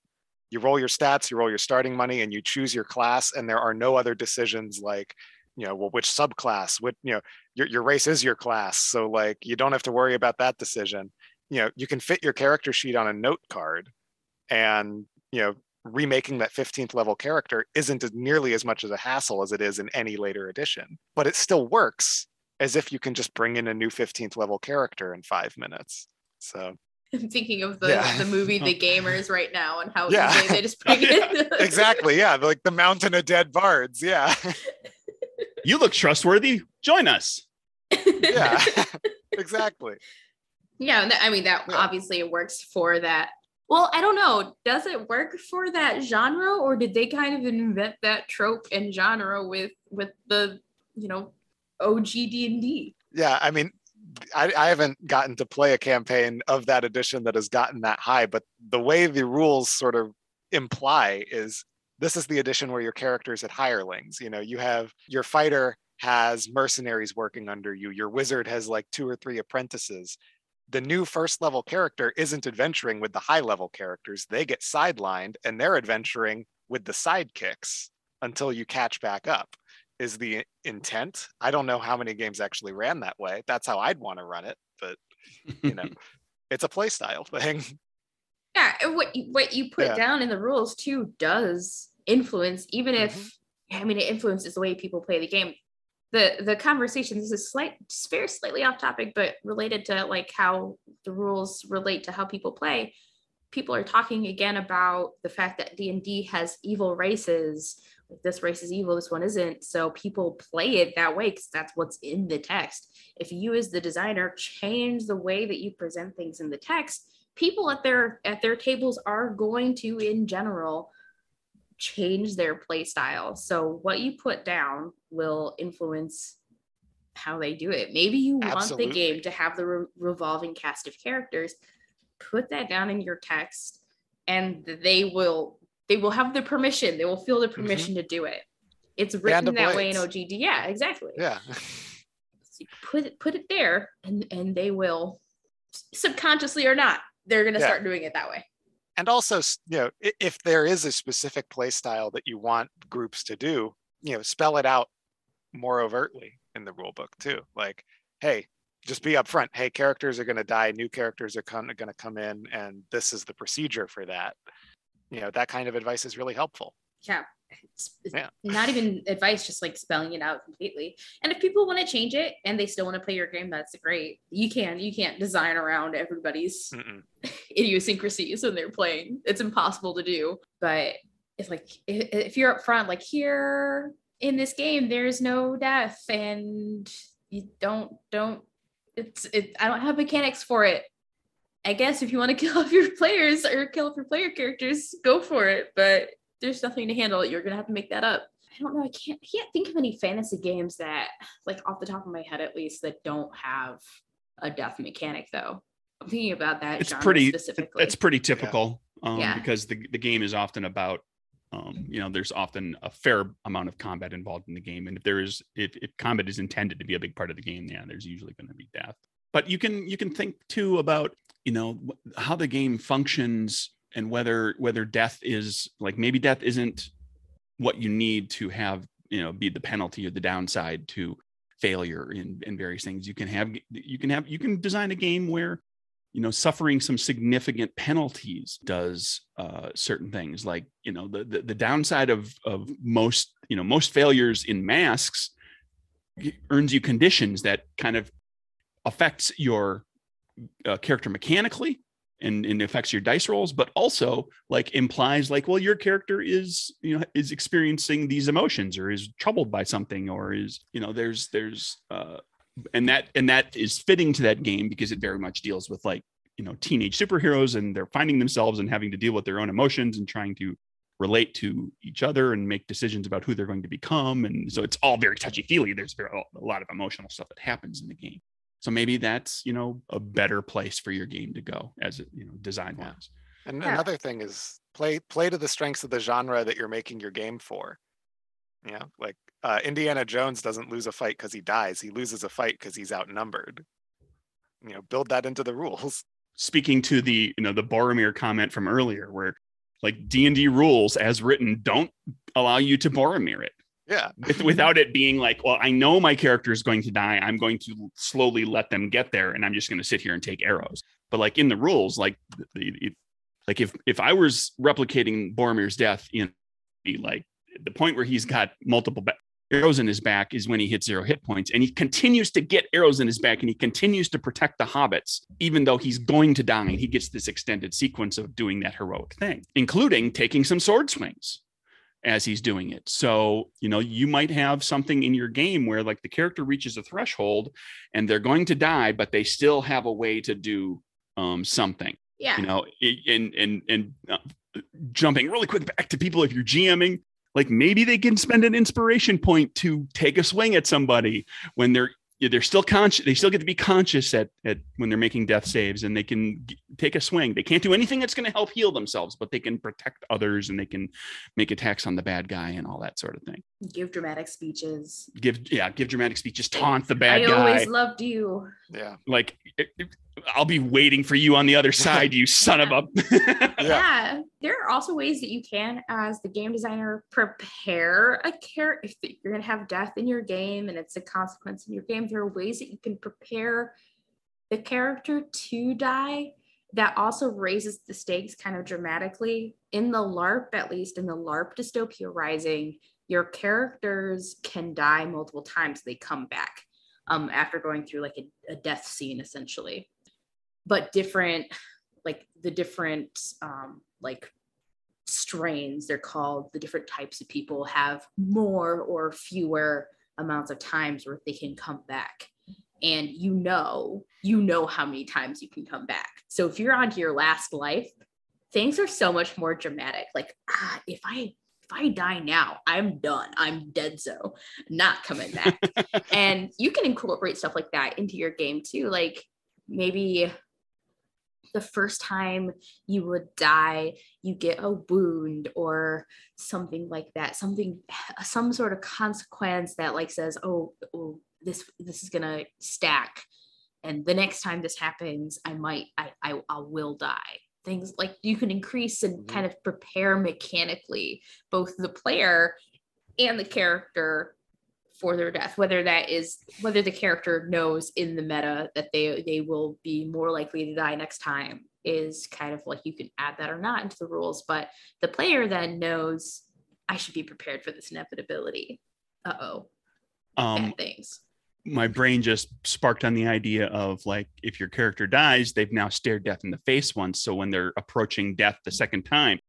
you roll your stats, you roll your starting money, and you choose your class. And there are no other decisions like, you know, well, which subclass, what, you know, your, your race is your class. So like, you don't have to worry about that decision. You know, you can fit your character sheet on a note card and, you know, remaking that 15th level character isn't nearly as much as a hassle as it is in any later edition, but it still works as if you can just bring in a new 15th level character in five minutes. So I'm thinking of the, yeah. the movie The Gamers right now and how yeah. they just bring yeah. exactly. Yeah. Like the mountain of dead bards. Yeah. you look trustworthy. Join us. yeah. exactly. Yeah. I mean, that obviously it works for that. Well, I don't know. Does it work for that genre or did they kind of invent that trope and genre with with the, you know, OG D&D? Yeah, I mean, I, I, haven't gotten to play a campaign of that edition that has gotten that high, but the way the rules sort of imply is this is the edition where your characters at hirelings. You know, you have your fighter has mercenaries working under you, your wizard has like two or three apprentices. the new first level character isn't adventuring with the high level characters. They get sidelined and they're adventuring with the sidekicks until you catch back up. Is the intent? I don't know how many games actually ran that way. That's how I'd want to run it, but you know, it's a play style thing. Yeah, what you, what you put Yeah. down in the rules too does influence, even if Mhm. I mean it influences the way people play the game. The the conversation this is slight just very slightly off topic, but related to like how the rules relate to how people play. People are talking again about the fact that D and D has evil races. This race is evil, this one isn't. So people play it that way because that's what's in the text. If you as the designer change the way that you present things in the text, people at their at their tables are going to in general change their play style so what you put down will influence how they do it maybe you want the game to have the re- revolving cast of characters put that down in your text and they will they will have the permission. They will feel the mm-hmm. permission to do it. It's written that way in ogd yeah exactly. Yeah. So put it put it there and and they will subconsciously or not they're going to Yeah. start doing it that way. And also you know if there is a specific play style that you want groups to do you know spell it out more overtly in the rule book too. Like hey just be upfront. Hey characters are going to die. New characters are going to come in and this is the procedure for that you know that kind of advice is really helpful. Yeah it's, it's Yeah. not even advice just like spelling it out completely. And if people want to change it and they still want to play your game that's great. You can you can't design around everybody's Mm-mm. idiosyncrasies when they're playing. It's impossible to do. But it's like if, if you're up front like here in this game there's no death and you don't don't it's it i don't have mechanics for it i guess if you want to kill off your players or kill off your player characters go for it but there's nothing to handle. It you're gonna have to make that up. I don't know i can't I can't think of any fantasy games that like off the top of my head at least that don't have a death mechanic though. I'm thinking about that it's pretty specifically. it's pretty typical um, Yeah. because the, the game is often about um, you know there's often a fair amount of combat involved in the game and if there is if, if combat is intended to be a big part of the game yeah there's usually going to be death. But you can you can think too about you know how the game functions and whether whether death is like maybe death isn't what you need to have you know be the penalty or the downside to failure in in various things. You can have you can have you can design a game where you know suffering some significant penalties does uh, certain things. Like you know the, the the downside of of most you know most failures in masks earns you conditions that kind of affects your uh, character mechanically and, and affects your dice rolls but also like implies like well your character is you know is experiencing these emotions or is troubled by something or is you know there's there's uh and that and that is fitting to that game because it very much deals with like you know teenage superheroes and they're finding themselves and having to deal with their own emotions and trying to relate to each other and make decisions about who they're going to become. And so it's all very touchy feely there's a lot of emotional stuff that happens in the game so maybe that's you know a better place for your game to go as it you know design wise And Yeah. another thing is play play to the strengths of the genre that you're making your game for. You know, like uh, Indiana Jones doesn't lose a fight because he dies. He loses a fight because he's outnumbered. You know, build that into the rules. speaking to the you know the Boromir comment from earlier where like D&D rules as written don't allow you to Boromir it Yeah. with, without it being like well I know my character is going to die. I'm going to slowly let them get there and I'm just going to sit here and take arrows. But like in the rules like like if if I was replicating Boromir's death in like the point where he's got multiple ba- arrows in his back is when he hits zero hit points and he continues to get arrows in his back and he continues to protect the hobbits even though he's going to die and he gets this extended sequence of doing that heroic thing including taking some sword swings as he's doing it. So you know you might have something in your game where like the character reaches a threshold and they're going to die but they still have a way to do um, something yeah. you know and and and uh, jumping really quick back to people if you're gming like maybe they can spend an inspiration point to take a swing at somebody when they're yeah, they're still conscious. They still get to be conscious at, at when they're making death saves, and they can g- take a swing. They can't do anything that's going to help heal themselves, but they can protect others, and they can make attacks on the bad guy and all that sort of thing. Give dramatic speeches. Give yeah, give dramatic speeches, taunt the bad I guy. always loved you. Yeah. like it- it- I'll be waiting for you on the other side, you son of a. Yeah. There are also ways that you can, as the game designer, prepare a character. If you're going to have death in your game and it's a consequence in your game, there are ways that you can prepare the character to die that also raises the stakes kind of dramatically. In the LARP, at least in the LARP Dystopia Rising, your characters can die multiple times. They come back um, after going through like a, a death scene, essentially. But different like the different um, like strains they're called the different types of people have more or fewer amounts of times where they can come back. And you know you know how many times you can come back. So if you're on to your last life things are so much more dramatic. Like ah if i if i die now i'm done. I'm dead so not coming back. And you can incorporate stuff like that into your game too. Like maybe the first time you would die you get a wound or something like that something some sort of consequence that like says oh, oh this this is gonna stack and the next time this happens i might i i, I will die things like you can increase and Mhm. kind of prepare mechanically both the player and the character for their death whether that is whether the character knows in the meta that they they will be more likely to die next time is kind of like you can add that or not into the rules but the player then knows i should be prepared for this inevitability uh-oh um, bad things my brain just sparked on the idea of like if your character dies, they've now stared death in the face once. So when they're approaching death the second time,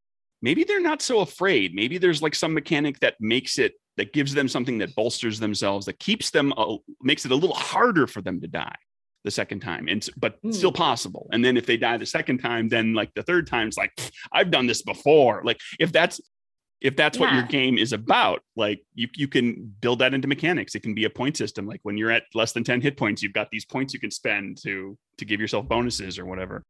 maybe they're not so afraid. Maybe there's like some mechanic that makes it that gives them something that bolsters themselves, that keeps them uh, makes it a little harder for them to die the second time, and but still possible. And then if they die the second time, then like the third time, it's like I've done this before. Like if that's if that's what your game is about, like you you can build that into mechanics. It can be a point system. Like when you're at less than 10 hit points, you've got these points you can spend to to give yourself bonuses or whatever.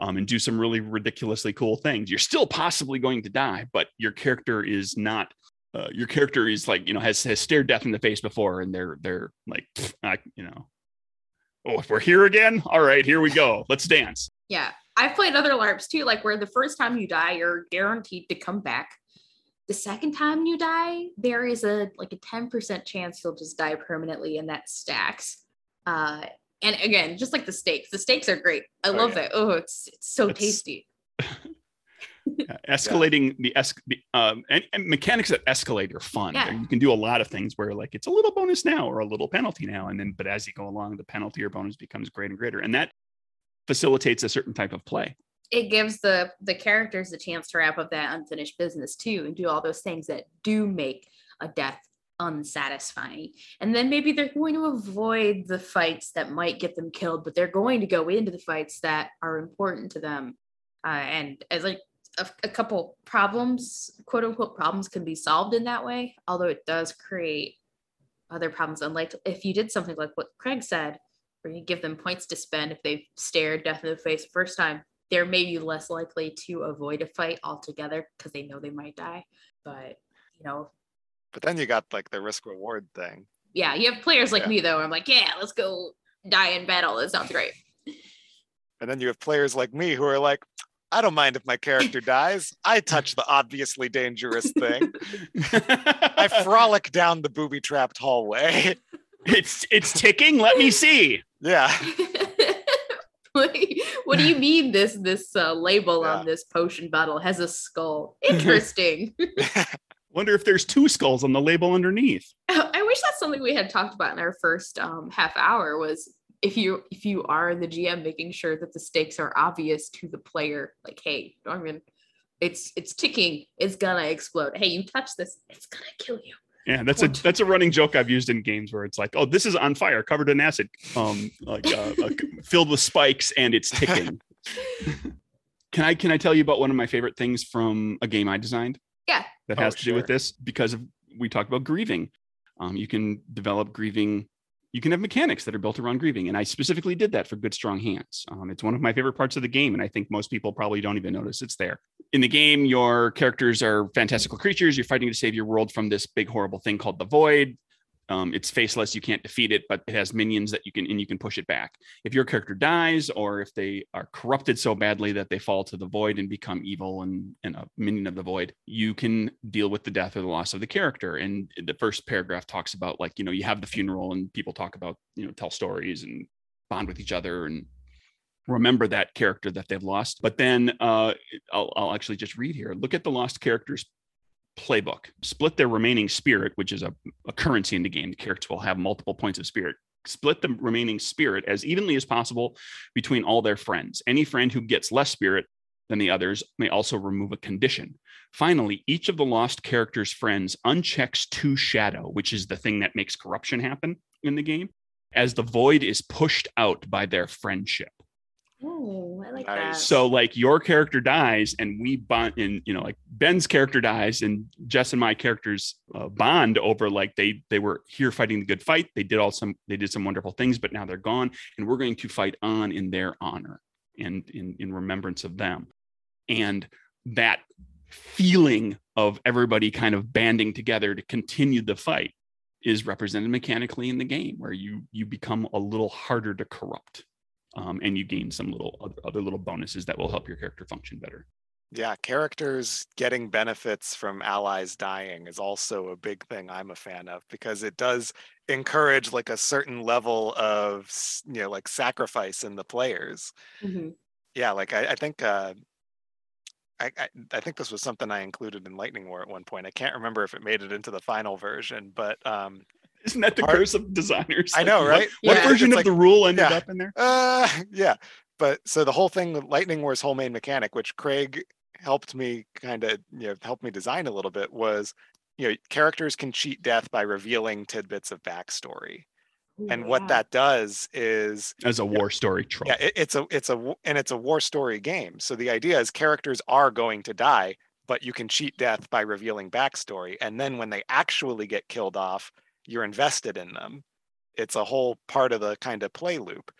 Um, and do some really ridiculously cool things. You're still possibly going to die, but your character is not. Uh, your character is like you know has has stared death in the face before, and they're they're like I, you know, oh if we're here again, all right, here we go, let's dance. Yeah. I've played other LARPs too, like where the first time you die, you're guaranteed to come back. The second time you die, there is a like a 10% chance you'll just die permanently, and that stacks. Uh and again, just like the steaks, the steaks are great. I Oh, love yeah. that. Oh, it's it's so tasty. Uh, escalating the es- the, um, and, and mechanics that escalate are fun. Yeah. You can do a lot of things where like it's a little bonus now or a little penalty now, and then but as you go along, the penalty or bonus becomes greater and greater, and that facilitates a certain type of play. It gives the the characters a chance to wrap up that unfinished business too, and do all those things that do make a death unsatisfying. And then maybe they're going to avoid the fights that might get them killed, but they're going to go into the fights that are important to them. Uh, and as like a, a couple problems, quote unquote problems, can be solved in that way. Although it does create other problems. Unlike if you did something like what Craig said, where you give them points to spend if they've stared death in the face the first time, they're maybe less likely to avoid a fight altogether because they know they might die. But you know, But then you got like the risk reward thing. yeah, you have players like Yeah. me though. I'm like, yeah, let's go die in battle. That sounds great. And then you have players like me who are like, I don't mind if my character dies. I touch the obviously dangerous thing. I frolic down the booby trapped hallway. it's it's ticking. Let me see. yeah. what, do you, what do you mean this this uh, label Yeah. on this potion bottle has a skull? Interesting. Wonder if there's two skulls on the label underneath. I wish that's something we had talked about in our first um, half hour was if you if you are the GM making sure that the stakes are obvious to the player, like, hey, Norman, it's it's ticking, it's gonna explode. Hey, you touch this, it's gonna kill you. Yeah, that's a that's a running joke I've used in games where it's like, oh, this is on fire, covered in acid, um, like uh, filled with spikes, and it's ticking. can I can I tell you about one of my favorite things from a game I designed? Yeah. that Oh, has to do with this because of we talked about grieving. Um, you can develop grieving you can have mechanics that are built around grieving. And I specifically did that for Good Strong Hands. Um, it's one of my favorite parts of the game. And I think most people probably don't even notice it's there. In the game, your characters are fantastical creatures. You're fighting to save your world from this big, horrible thing called the Void. Um, it's faceless. You can't defeat it, but it has minions that you can and you can push it back. If your character dies, or if they are corrupted so badly that they fall to the void and become evil and, and a minion of the void, you can deal with the death or the loss of the character. And the first paragraph talks about like you know you have the funeral and people talk about you know tell stories and bond with each other and remember that character that they've lost. But then uh, I'll, I'll actually just read here. Look at the lost characters playbook. Split their remaining spirit, which is a, a currency in the game. The characters will have multiple points of spirit. Split the remaining spirit as evenly as possible between all their friends. Any friend who gets less spirit than the others may also remove a condition. Finally, each of the lost character's friends unchecks two shadow, which is the thing that makes corruption happen in the game, as the void is pushed out by their friendship. I like that. So like your character dies and we bond and you know like Ben's character dies and Jess and my characters uh, bond over like they they were here fighting the good fight. They did all some they did some wonderful things, but now they're gone and we're going to fight on in their honor and in in remembrance of them. And that feeling of everybody kind of banding together to continue the fight is represented mechanically in the game where you you become a little harder to corrupt um, and you gain some little other, other little bonuses that will help your character function better. Yeah, characters getting benefits from allies dying is also a big thing I'm a fan of because it does encourage like a certain level of you know like sacrifice in the players. Mhm. Yeah, like I, I think uh, I, I I think this was something I included in Lightning War at one point. I can't remember if it made it into the final version, but um, Isn't that the Part- curse of designers? I know, what- right? What, Yeah. version It's of like- the rule ended yeah. up in there? Uh, yeah. But so the whole thing with Lightning War's whole main mechanic, which Craig helped me kind of, you know, helped me design a little bit was, you know, characters can cheat death by revealing tidbits of backstory. And Ooh, what yeah. that does is As a war story trope. yeah, it, it's a it's a and it's a war story game. So the idea is characters are going to die, but you can cheat death by revealing backstory. And then when they actually get killed off, you're invested in them. It's a whole part of the kind of play loop.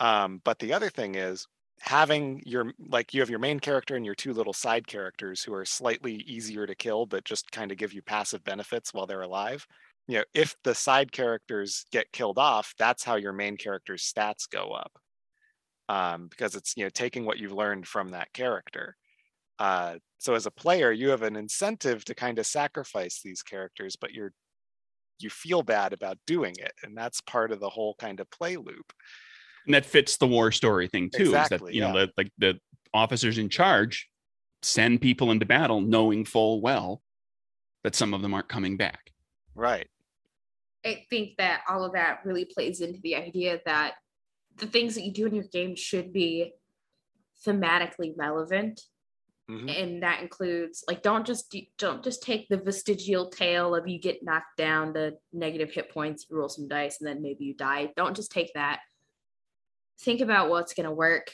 Um, but the other thing is having your like you have your main character and your two little side characters who are slightly easier to kill, but just kind of give you passive benefits while they're alive. You know, if the side characters get killed off, that's how your main character's stats go up um, because it's you know taking what you've learned from that character. Uh, so as a player, you have an incentive to kind of sacrifice these characters, but you're you feel bad about doing it, and that's part of the whole kind of play loop. And that fits the war story thing too. is that Exactly, you know, yeah. the, like the officers in charge send people into battle knowing full well that some of them aren't coming back. Right. I think that all of that really plays into the idea that the things that you do in your game should be thematically relevant Mhm. and that includes like don't just do, don't just take the vestigial tail of you get knocked down the negative hit points you roll some dice and then maybe you die. Don't just take that. Think about what's going to work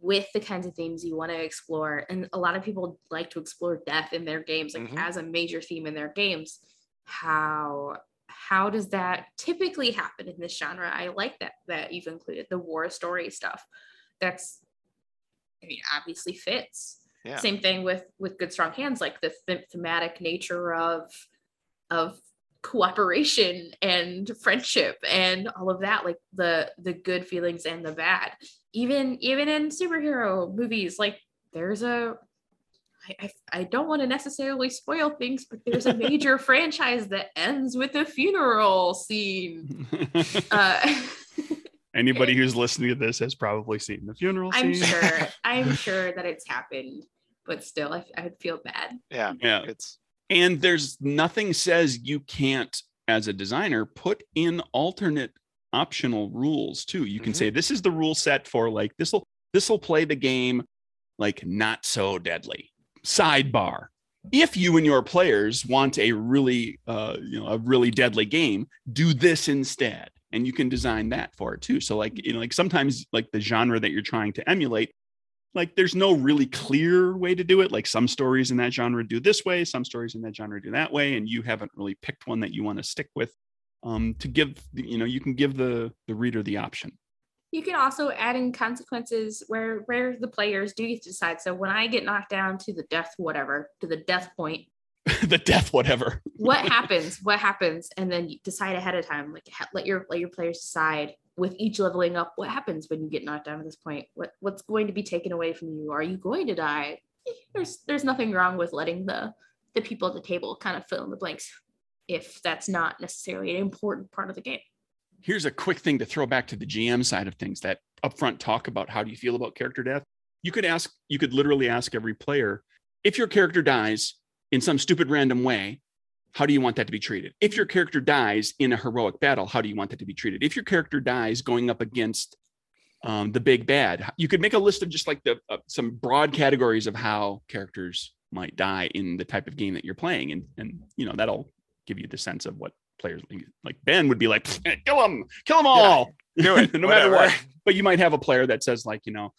with the kinds of themes you want to explore. And a lot of people like to explore death in their games like Mhm. as a major theme in their games. How how does that typically happen in this genre? I like that that you've included the war story stuff. That's i mean obviously fits Yeah. same thing with with good strong hands like the th- thematic nature of of cooperation and friendship and all of that like the the good feelings and the bad even even in superhero movies like there's a I, I, I don't want to necessarily spoil things, but there's a major franchise that ends with a funeral scene. Uh, Anybody who's listening to this has probably seen the funeral I'm sure, I'm sure that it's happened, but still, I, I would feel bad. Yeah. Yeah. It's and there's nothing says you can't as a designer put in alternate optional rules too you can Mhm. say this is the rule set for like this will this will play the game like not so deadly sidebar if you and your players want a really uh you know a really deadly game do this instead and you can design that for it too so like you know like sometimes like the genre that you're trying to emulate like there's no really clear way to do it. Like some stories in that genre do this way some stories in that genre do that way and you haven't really picked one that you want to stick with um, to give you know you can give the the reader the option. You can also add in consequences where where the players do get to decide. So when i get knocked down to the death whatever to the death point the death whatever. what happens? What happens? And then you decide ahead of time like let your let your players decide with each leveling up what happens when you get knocked down at this point what what's going to be taken away from you are you going to die there's there's nothing wrong with letting the the people at the table kind of fill in the blanks if that's not necessarily an important part of the game. Here's a quick thing to throw back to the GM side of things that upfront talk about how do you feel about character death. You could ask, you could literally ask every player if your character dies in some stupid random way, how do you want that to be treated? If your character dies in a heroic battle, how do you want that to be treated? If your character dies going up against um, the big bad, you could make a list of just like the uh, some broad categories of how characters might die in the type of game that you're playing, and and you know that'll give you the sense of what players like Ben would be like, kill them, kill them all, yeah, do it, no matter what. But you might have a player that says like, you know,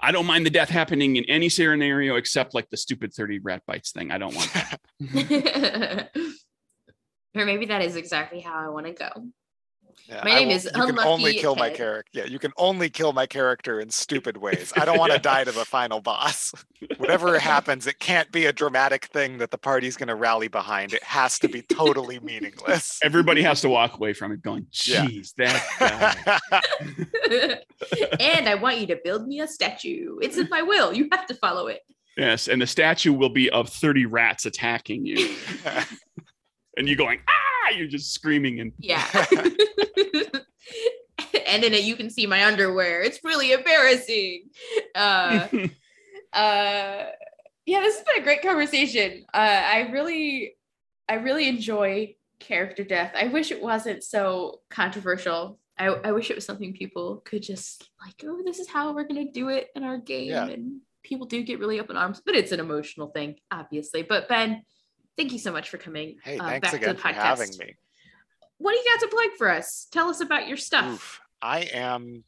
I don't mind the death happening in any scenario except like the stupid 30 rat bites thing. I don't want that. or maybe that is exactly how I want to go. Yeah, my name will, is you can only kill head. my character. Yeah, you can only kill my character in stupid ways. I don't want to die to the final boss. Whatever happens, it can't be a dramatic thing that the party's going to rally behind. It has to be totally meaningless. Everybody has to walk away from it going, "Jeez, yeah. that." and I want you to build me a statue. It's in my will. You have to follow it. Yes, and the statue will be of thirty rats attacking you and you going ah you're just screaming and yeah and in it you can see my underwear. It's really embarrassing. Uh uh yeah this has been a great conversation. Uh i really i really enjoy character death. I wish it wasn't so controversial. I, I wish it was something people could just like oh this is how we're gonna do it in our game yeah. and people do get really up in arms. But it's an emotional thing obviously. But ben thank you so much for coming. Hey, uh, thanks again for having me. What do you got to plug for us? Tell us about your stuff. Oof, I am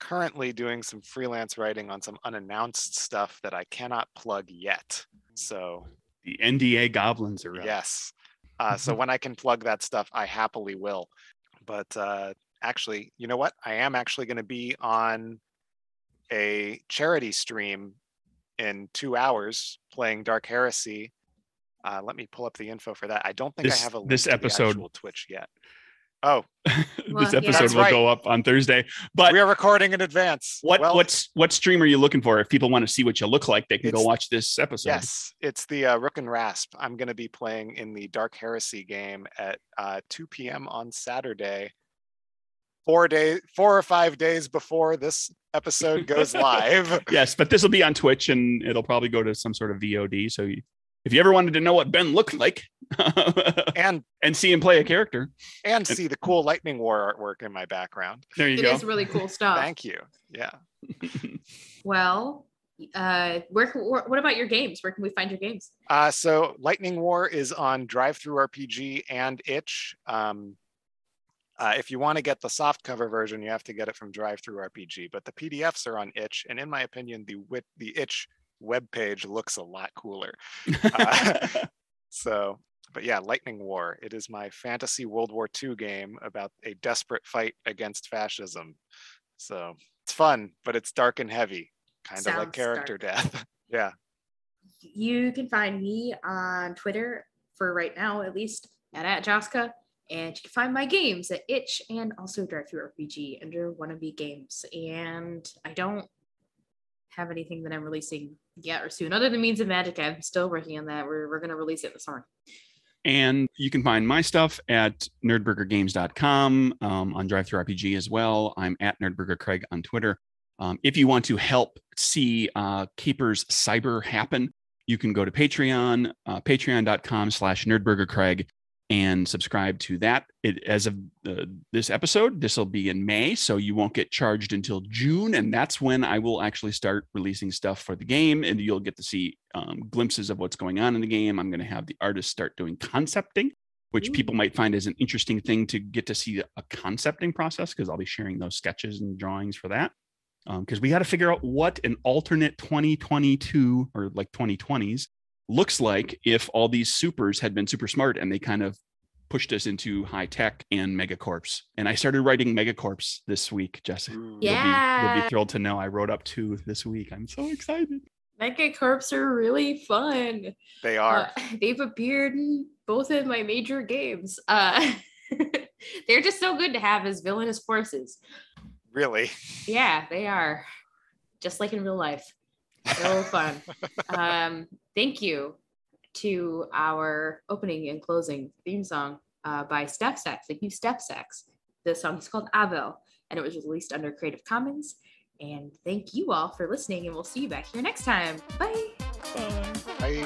currently doing some freelance writing on some unannounced stuff that I cannot plug yet. So the NDA goblins are up. Yes. Uh, so when I can plug that stuff, I happily will. But uh, actually, you know what? I am actually going to be on a charity stream in two hours playing Dark Heresy uh, let me pull up the info for that. I don't think this, I have a link this episode will Twitch yet. Oh, well, this episode yeah. will right. go up on Thursday. But we are recording in advance. What well, what's what stream are you looking for? If people want to see what you look like, they can go watch this episode. Yes, it's the uh, Rook and Rasp. I'm going to be playing in the Dark Heresy game at uh, 2 p.m. on Saturday. Four days, four or five days before this episode goes live. yes, but this will be on Twitch and it'll probably go to some sort of VOD. So you, if you ever wanted to know what Ben looked like and and see him play a character. And see the cool lightning war artwork in my background. There you it go. it is really cool stuff. Thank you. Yeah. Well uh where what about your games? Where can we find your games? Uh so lightning war is on DriveThruRPG and itch. Um uh, if you want to get the soft cover version, you have to get it from DriveThruRPG, but the PDFs are on itch. And in my opinion, the the itch web page looks a lot cooler. Uh, so, but yeah, Lightning War. It is my fantasy World War II game about a desperate fight against fascism. So it's fun, but it's dark and heavy, kind of like character dark. death. yeah. You can find me on Twitter for right now, at least at, at Joska. And you can find my games at Itch and also drive through RPG under Wannabe Games. And I don't have anything that I'm releasing yet or soon, other than Means of Magic. I'm still working on that. We're, we're going to release it this summer. And you can find my stuff at nerdburgergames.com um, on DriveThruRPG as well. I'm at nerdburgercraig on Twitter. Um, if you want to help see uh, Capers Cyber happen, you can go to Patreon, uh, patreon.com slash nerdburgercraig and subscribe to that. It, as of uh, this episode, this will be in May, so you won't get charged until June, and that's when I will actually start releasing stuff for the game, and you'll get to see um, glimpses of what's going on in the game. I'm going to have the artists start doing concepting, which Ooh. people might find as an interesting thing to get to see a concepting process because I'll be sharing those sketches and drawings for that. Because um, we got to figure out what an alternate 2022 or like 2020s looks like if all these supers had been super smart and they kind of pushed us into high tech and megacorps. And I started writing megacorps this week, Jesse. Ooh. You'll be, Yeah. you'll be thrilled to know I wrote up two this week. I'm so excited. Mega Corps are really fun. They are. Uh, they've appeared in both of my major games. Uh, they're just so good to have as villainous forces. really. Yeah, they are. Just like in real life. So fun. um, thank you to our opening and closing theme song uh, by Step Sex. Thank you, Step Sex. The song is called Avel, and it was released under Creative Commons. And thank you all for listening, and we'll see you back here next time. Bye. Bye.